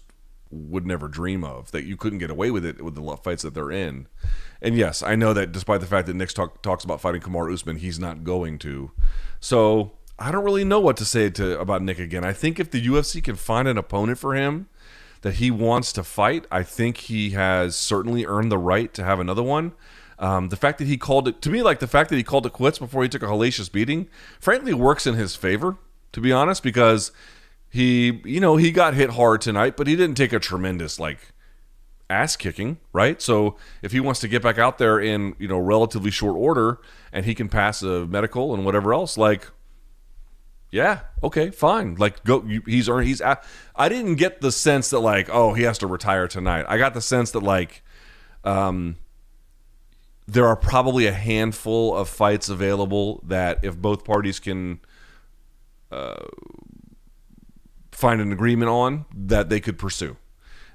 would never dream of. That you couldn't get away with it with the fights that they're in. And yes, I know that despite the fact that Nick talk, talks about fighting Kamaru Usman, he's not going to. So I don't really know what to say to about Nick again. I think if the UFC can find an opponent for him that he wants to fight, I think he has certainly earned the right to have another one. Um, the fact that he called it to me, like the fact that he called it quits before he took a hellacious beating, frankly, works in his favor. To be honest, because he, you know, he got hit hard tonight, but he didn't take a tremendous like ass kicking, right? So if he wants to get back out there in you know relatively short order and he can pass a medical and whatever else, like yeah, okay, fine. Like go, he's earned. He's. I didn't get the sense that like, oh, he has to retire tonight. I got the sense that like, um, there are probably a handful of fights available that if both parties can uh, find an agreement on that they could pursue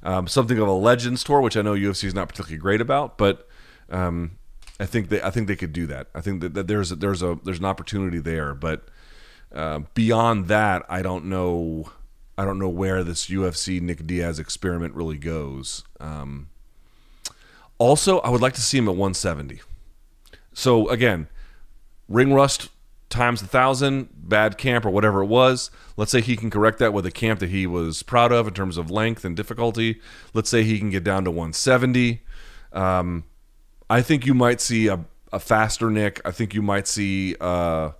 um, something of a legends tour which i know ufc is not particularly great about but um, i think they i think they could do that i think that, that there's a, there's a there's an opportunity there but uh, beyond that i don't know i don't know where this ufc nick diaz experiment really goes um, also, I would like to see him at 170. So again, ring rust times a thousand, bad camp or whatever it was. Let's say he can correct that with a camp that he was proud of in terms of length and difficulty. Let's say he can get down to 170. Um, I think you might see a, a faster Nick. I think you might see, uh,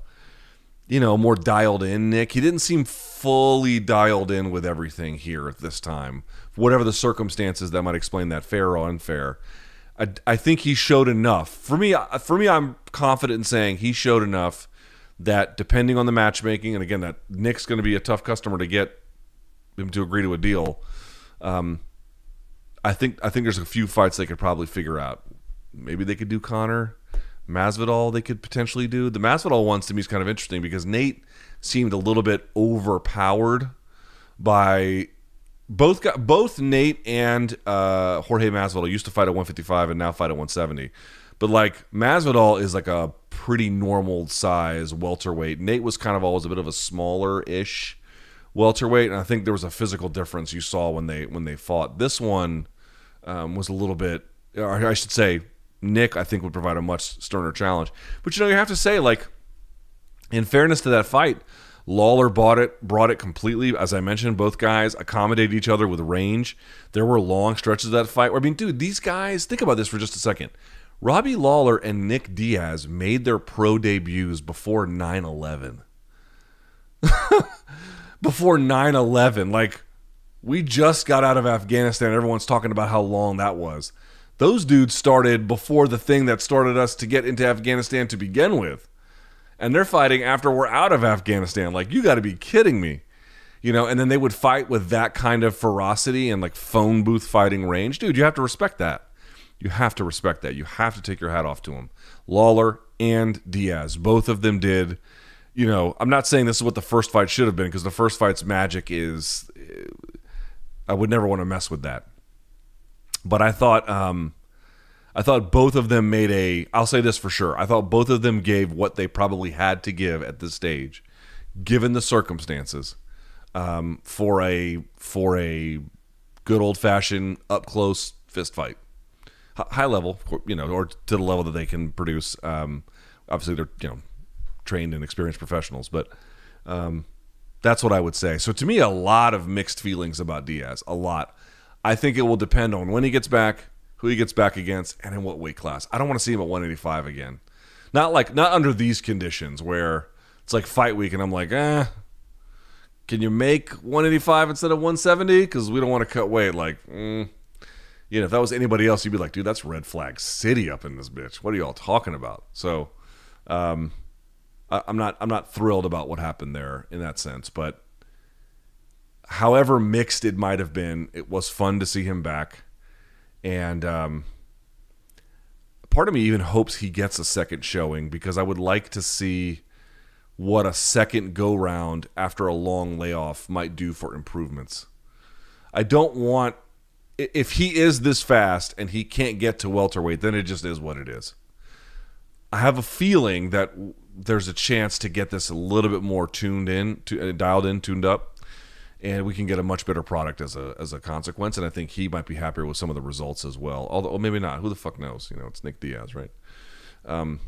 you know, more dialed in Nick. He didn't seem fully dialed in with everything here at this time. Whatever the circumstances that might explain that, fair or unfair. I, I think he showed enough. For me, for me, I'm confident in saying he showed enough that depending on the matchmaking, and again, that Nick's going to be a tough customer to get him to agree to a deal. Um, I think I think there's a few fights they could probably figure out maybe they could do Conor. Masvidal they could potentially do. The Masvidal ones to me is kind of interesting because Nate seemed a little bit overpowered by both got, both Nate and uh, Jorge Masvidal used to fight at 155 and now fight at 170. But like Masvidal is like a pretty normal size welterweight. Nate was kind of always a bit of a smaller ish welterweight, and I think there was a physical difference you saw when they when they fought. This one um, was a little bit, or I should say, Nick I think would provide a much sterner challenge. But you know you have to say like, in fairness to that fight. Lawler bought it, brought it completely. As I mentioned, both guys accommodated each other with range. There were long stretches of that fight. Where, I mean, dude, these guys. Think about this for just a second. Robbie Lawler and Nick Diaz made their pro debuts before 9 11. before 9 11. Like, we just got out of Afghanistan. Everyone's talking about how long that was. Those dudes started before the thing that started us to get into Afghanistan to begin with. And they're fighting after we're out of Afghanistan. Like, you got to be kidding me. You know, and then they would fight with that kind of ferocity and like phone booth fighting range. Dude, you have to respect that. You have to respect that. You have to take your hat off to them. Lawler and Diaz, both of them did. You know, I'm not saying this is what the first fight should have been because the first fight's magic is. Eh, I would never want to mess with that. But I thought, um, I thought both of them made a. I'll say this for sure. I thought both of them gave what they probably had to give at this stage, given the circumstances, um, for a for a good old fashioned up close fist fight high level, you know, or to the level that they can produce. Um, obviously, they're you know trained and experienced professionals, but um, that's what I would say. So to me, a lot of mixed feelings about Diaz. A lot. I think it will depend on when he gets back, who he gets back against, and in what weight class. I don't want to see him at 185 again. Not like not under these conditions where it's like fight week, and I'm like, eh. Can you make 185 instead of 170? Because we don't want to cut weight. Like, mm, you know, if that was anybody else, you'd be like, dude, that's red flag city up in this bitch. What are y'all talking about? So, um, I, I'm not, I'm not thrilled about what happened there in that sense, but however mixed it might have been, it was fun to see him back, and um, part of me even hopes he gets a second showing because I would like to see what a second go round after a long layoff might do for improvements. I don't want if he is this fast and he can't get to welterweight, then it just is what it is. I have a feeling that there's a chance to get this a little bit more tuned in, to, uh, dialed in, tuned up, and we can get a much better product as a as a consequence. And I think he might be happier with some of the results as well. Although maybe not. Who the fuck knows? You know, it's Nick Diaz, right? Um,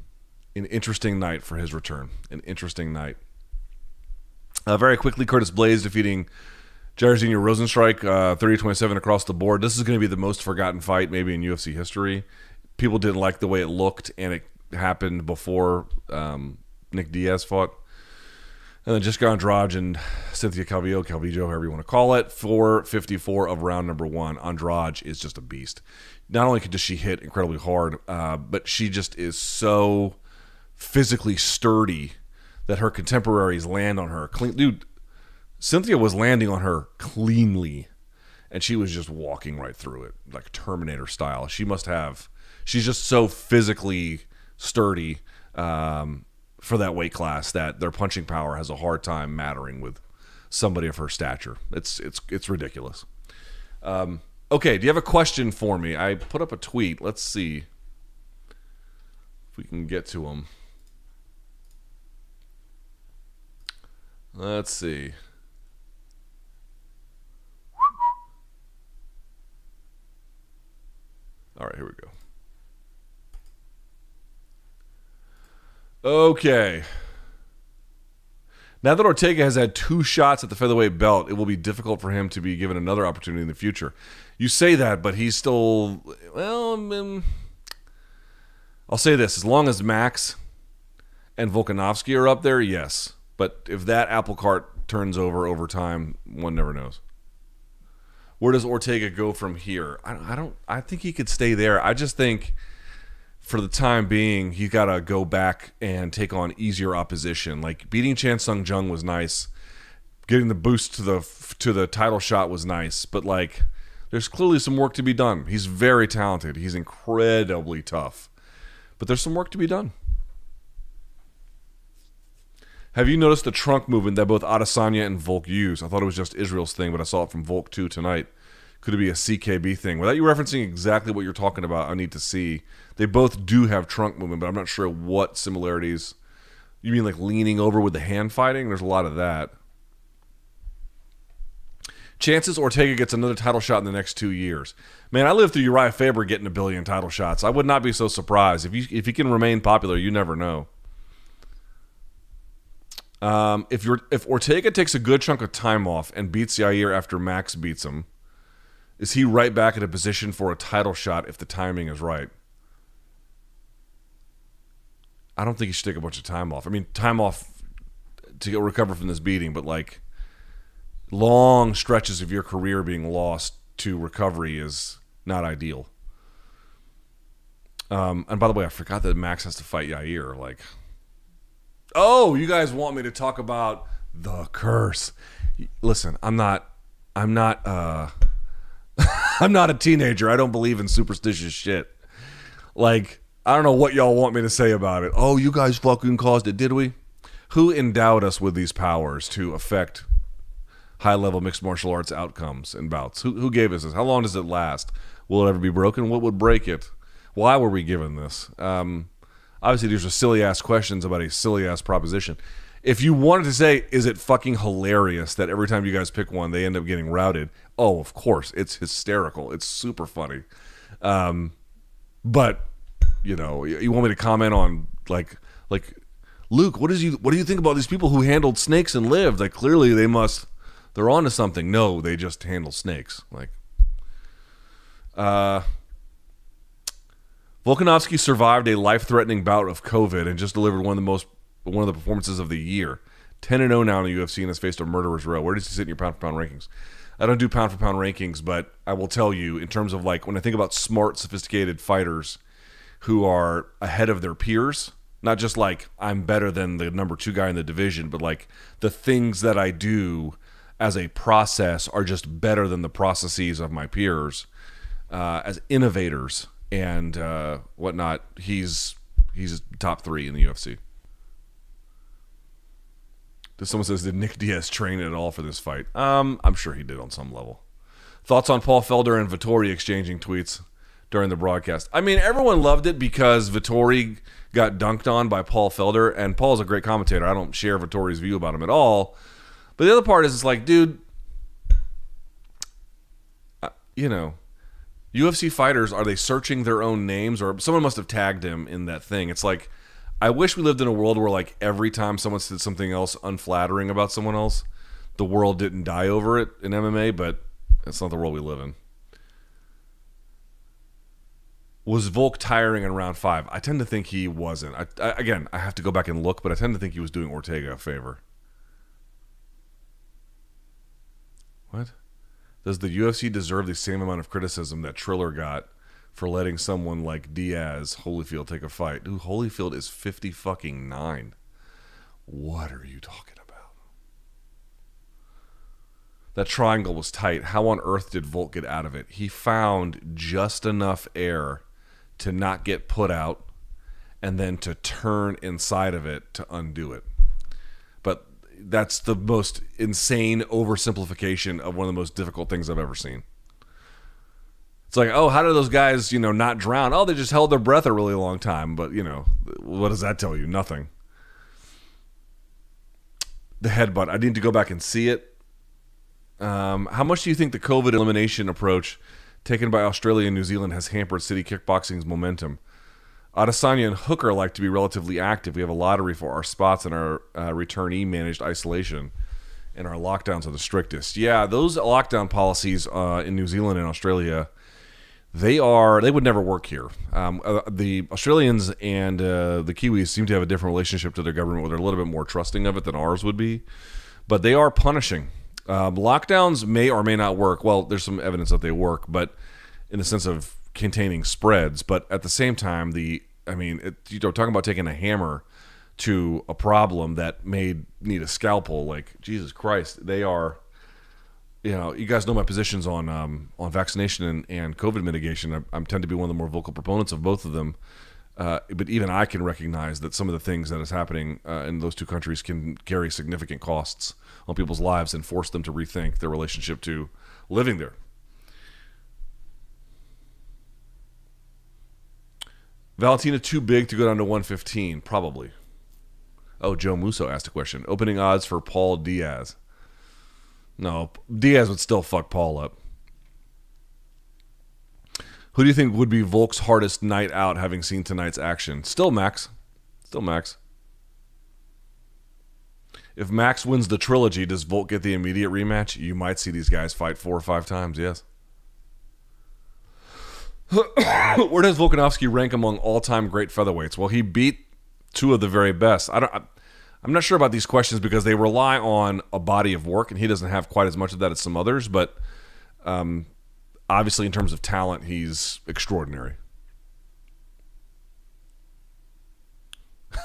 an interesting night for his return. An interesting night. Uh, very quickly, Curtis Blaydes defeating Jairzinho Rozenstruik, uh, 30-27 across the board. This is going to be the most forgotten fight maybe in UFC history. People didn't like the way it looked, and it happened before um, Nick Diaz fought. And then Jessica Andrade and Cynthia Calvillo, Calvillo, however you want to call it, 454 of round number one. Andrade is just a beast. Not only does she hit incredibly hard, uh, but she just is so physically sturdy that her contemporaries land on her. Clean, dude, Cynthia was landing on her cleanly, and she was just walking right through it, like Terminator style. She must have. She's just so physically sturdy um, for that weight class that their punching power has a hard time mattering with somebody of her stature. It's it's it's ridiculous. Um, okay, do you have a question for me? I put up a tweet. Let's see if we can get to them. Let's see. All right, here we go. Okay. Now that Ortega has had two shots at the featherweight belt, it will be difficult for him to be given another opportunity in the future. You say that, but he's still well. I'll say this: as long as Max and Volkanovski are up there, yes. But if that apple cart turns over over time, one never knows where does Ortega go from here? I, I don't. I think he could stay there. I just think for the time being, he's got to go back and take on easier opposition. Like beating Chan Sung Jung was nice. Getting the boost to the to the title shot was nice, but like There's clearly some work to be done. He's very talented. He's incredibly tough. But there's some work to be done. Have you noticed the trunk movement that both Adesanya and Volk use? I thought it was just Israel's thing, but I saw it from Volk too tonight. Could it be a CKB thing? Without you referencing exactly what you're talking about, I need to see. They both do have trunk movement, but I'm not sure what similarities. You mean like leaning over with the hand fighting? There's a lot of that. Chances Ortega gets another title shot in the next two years. Man, I lived through Urijah Faber getting a billion title shots. I would not be so surprised if you if he can remain popular. You never know. Um, if you're if Ortega takes a good chunk of time off and beats Yair after Max beats him, is he right back in a position for a title shot if the timing is right? I don't think he should take a bunch of time off. I mean, time off to recover from this beating, but like long stretches of your career being lost to recovery is not ideal. Um, and by the way, I forgot that Max has to fight Yair. Like, oh, you guys want me to talk about the curse? Listen, I'm not. I'm not. uh I'm not a teenager. I don't believe in superstitious shit. Like, I don't know what y'all want me to say about it. Oh, you guys fucking caused it, did we? Who endowed us with these powers to affect high level mixed martial arts outcomes and bouts? Who, who gave us this? How long does it last? Will it ever be broken? What would break it? Why were we given this? Um, obviously, these are silly ass questions about a silly ass proposition. If you wanted to say, is it fucking hilarious that every time you guys pick one, they end up getting routed? Oh, of course. It's hysterical. It's super funny. Um, but, you know, you want me to comment on, like, like, Luke, what is you what do you think about these people who handled snakes and lived? Like clearly they must they're on to something. No, they just handle snakes. Like uh Volkanovski survived a life-threatening bout of COVID and just delivered one of the most one of the performances of the year. 10 and 0 now in the UFC and has faced a murderer's row. Where does he sit in your pound for pound rankings? I don't do pound for pound rankings, but I will tell you in terms of like when I think about smart, sophisticated fighters who are ahead of their peers, not just like I'm better than the number two guy in the division, but like the things that I do as a process are just better than the processes of my peers uh, as innovators and uh, whatnot. He's he's top three in the UFC. Someone says, did Nick Diaz train at all for this fight? Um, I'm sure he did on some level. Thoughts on Paul Felder and Vitor exchanging tweets during the broadcast? I mean, everyone loved it because Vitor got dunked on by Paul Felder, and Paul's a great commentator. I don't share Vitor's view about him at all. But the other part is, it's like, dude, uh, you know, UFC fighters are they searching their own names, or someone must have tagged him in that thing? It's like, I wish we lived in a world where, like, every time someone said something else unflattering about someone else, the world didn't die over it in MMA. But that's not the world we live in. Was Volk tiring in round five? I tend to think he wasn't. I, I, again, I have to go back and look, but I tend to think he was doing Ortega a favor. What? Does the UFC deserve the same amount of criticism that Triller got for letting someone like Diaz Holyfield take a fight? Dude, Holyfield is 50 fucking 9. What are you talking about? That triangle was tight. How on earth did Volk get out of it? He found just enough air to not get put out and then to turn inside of it to undo it. But that's the most insane oversimplification of one of the most difficult things I've ever seen. It's like, oh, how do those guys, you know, not drown? Oh, they just held their breath a really long time. But, you know, what does that tell you? Nothing. The headbutt. I need to go back and see it. Um, how much do you think the COVID elimination approach taken by Australia and New Zealand has hampered city kickboxing's momentum? Adesanya and Hooker like to be relatively active. We have a lottery for our spots in our uh, returnee managed isolation, and our lockdowns are the strictest. Yeah, those lockdown policies uh, in New Zealand and Australia, they are they would never work here. Um, uh, the Australians and uh, the Kiwis seem to have a different relationship to their government, where they're a little bit more trusting of it than ours would be, but they are punishing. Um, lockdowns may or may not work. Well, there's some evidence that they work, but in the sense of containing spreads, but at the same time, the I mean, it, you know, talking about taking a hammer to a problem that may need a scalpel, like Jesus Christ, they are you know, you guys know my positions on um, on vaccination and, and COVID mitigation. I, I tend to be one of the more vocal proponents of both of them. Uh, but even I can recognize that some of the things that is happening uh, in those two countries can carry significant costs on people's lives and force them to rethink their relationship to living there. Valentina too big to go down to 115, probably. Oh, Joe Musso asked a question. Opening odds for Paul Diaz. No, Diaz would still fuck Paul up. Who do you think would be Volk's hardest night out having seen tonight's action? Still Max. Still Max. If Max wins the trilogy, does Volk get the immediate rematch? You might see these guys fight four or five times, yes. Where does Volkanovski rank among all-time great featherweights? Well, he beat two of the very best. I don't. I, I'm not sure about these questions because they rely on a body of work, and he doesn't have quite as much of that as some others. But um, obviously, in terms of talent, he's extraordinary.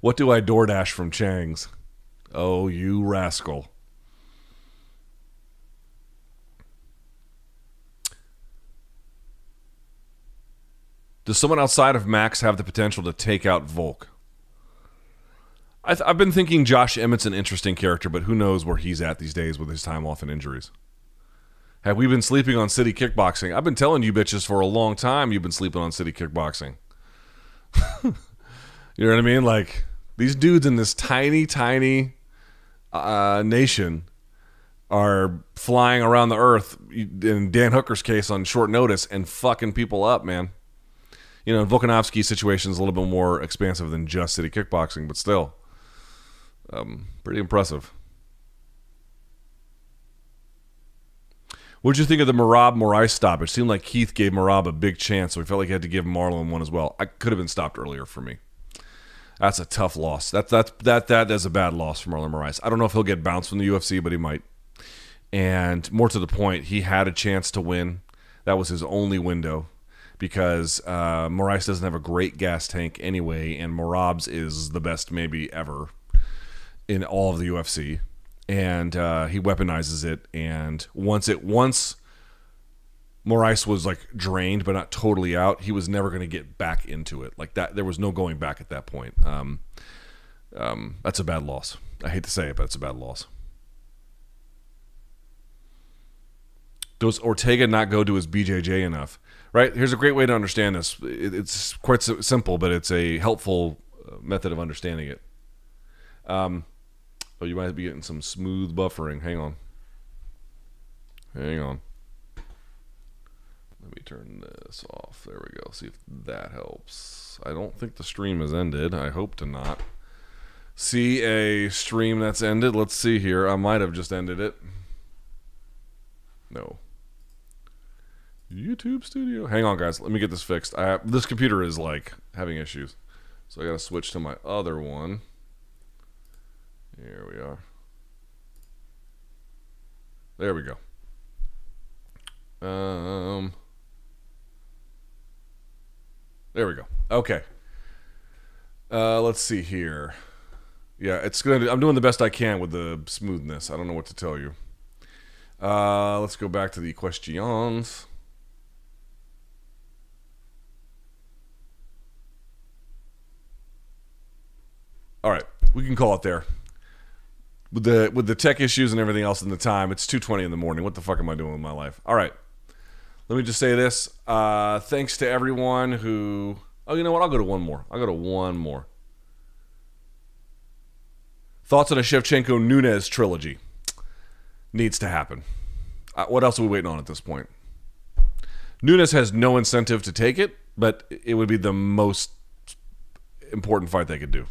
what do I DoorDash from Chang's? Oh, you rascal. Does someone outside of Max have the potential to take out Volk? I have been thinking Josh Emmett's an interesting character, but who knows where he's at these days with his time off and injuries. Have we been sleeping on city kickboxing? I've been telling you bitches for a long time you've been sleeping on city kickboxing. you know what I mean? Like these dudes in this tiny, tiny uh, nation are flying around the earth in Dan Hooker's case on short notice and fucking people up, man. You know, Volkanovski's situation is a little bit more expansive than just city kickboxing, but still, um, pretty impressive. What'd you think of the Merab Moraes stop? It seemed like Keith gave Merab a big chance, so he felt like he had to give Marlon one as well. I could have been stopped earlier for me. That's a tough loss. That that that that is a bad loss for Marlon Moraes. I don't know if he'll get bounced from the UFC, but he might. And more to the point, he had a chance to win. That was his only window because uh, doesn't have a great gas tank anyway, and Merab's is the best maybe ever in all of the UFC, and uh, he weaponizes it. And once it once Moraes was like drained but not totally out, he was never going to get back into it like that. There was no going back at that point. Um, um, that's a bad loss. I hate to say it, but it's a bad loss. Does Ortega not go to his BJJ enough? Right. Here's a great way to understand this. It's quite simple, but it's a helpful uh, method of understanding it. Um, Oh, you might be getting some smooth buffering. Hang on. Hang on. Let me turn this off. There we go. See if that helps. I don't think the stream has ended. I hope to not. See a stream that's ended. Let's see here. I might have just ended it. No. YouTube Studio. Hang on, guys. Let me get this fixed. I this computer is like having issues, so I got to switch to my other one. Here we are. There we go. Um, there we go. Okay. Uh, let's see here. Yeah, it's gonna. I'm doing the best I can with the smoothness. I don't know what to tell you. Uh, let's go back to the questions. All right, we can call it there with the with the tech issues and everything else in the time, it's two twenty in the morning. What the fuck am I doing with my life? All right, let me just say this. Uh, thanks to everyone who. Oh, you know what? I'll go to one more. I'll go to one more. Thoughts on a Shevchenko Nunes trilogy? Needs to happen. Uh, what else are we waiting on at this point? Nunes has no incentive to take it, but it would be the most important fight they could do.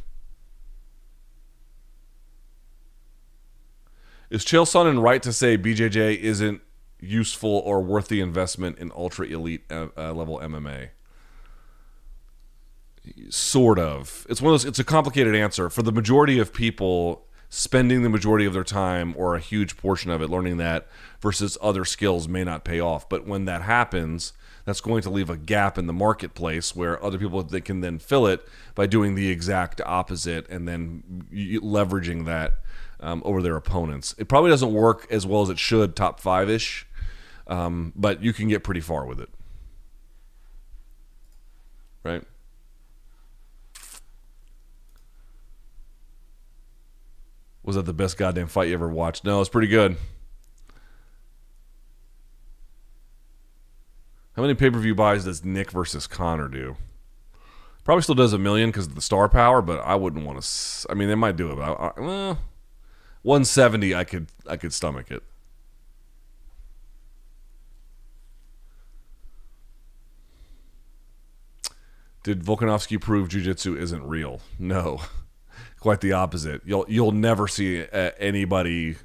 Is Chael Sonnen right to say BJJ isn't useful or worth the investment in ultra elite uh, uh level MMA? Sort of. It's one of those. It's a complicated answer for the majority of people. Spending the majority of their time or a huge portion of it learning that versus other skills may not pay off. But when that happens, that's going to leave a gap in the marketplace where other people that can then fill it by doing the exact opposite and then leveraging that um, over their opponents. It probably doesn't work as well as it should, top five ish, um, but you can get pretty far with it. Right? Was that the best goddamn fight you ever watched? No, it's pretty good. How many pay per view buys does Nick versus Conor do? Probably still does a million because of the star power, but I wouldn't want to. I mean, they might do it. But I, I, well, 170, I could I could stomach it. Did Volkanovski prove jiu-jitsu isn't real? No, quite the opposite. You'll you'll never see uh, anybody.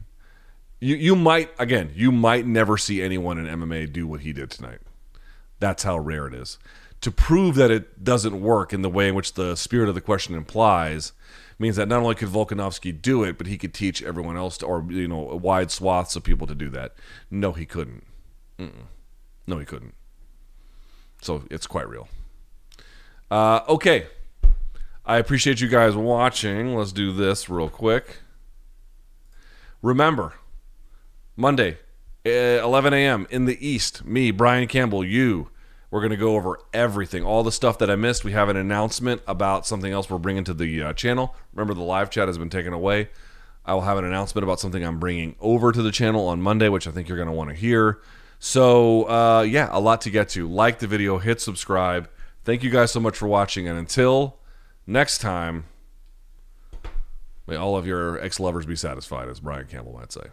You you might again. You might never see anyone in MMA do what he did tonight. That's how rare it is. To prove that it doesn't work in the way in which the spirit of the question implies means that not only could Volkanovski do it, but he could teach everyone else to, or you know, wide swaths of people to do that. No, he couldn't. Mm-mm. No, he couldn't. So it's quite real. Uh, okay. I appreciate you guys watching. Let's do this real quick. Remember, Monday, 11 a.m. in the East, me, Brian Campbell, you. We're going to go over everything, all the stuff that I missed. We have an announcement about something else we're bringing to the uh, channel. Remember, the live chat has been taken away. I will have an announcement about something I'm bringing over to the channel on Monday, which I think you're going to want to hear. So, uh, yeah, a lot to get to. Like the video, hit subscribe. Thank you guys so much for watching. And until next time, may all of your ex lovers be satisfied, as Brian Campbell might say.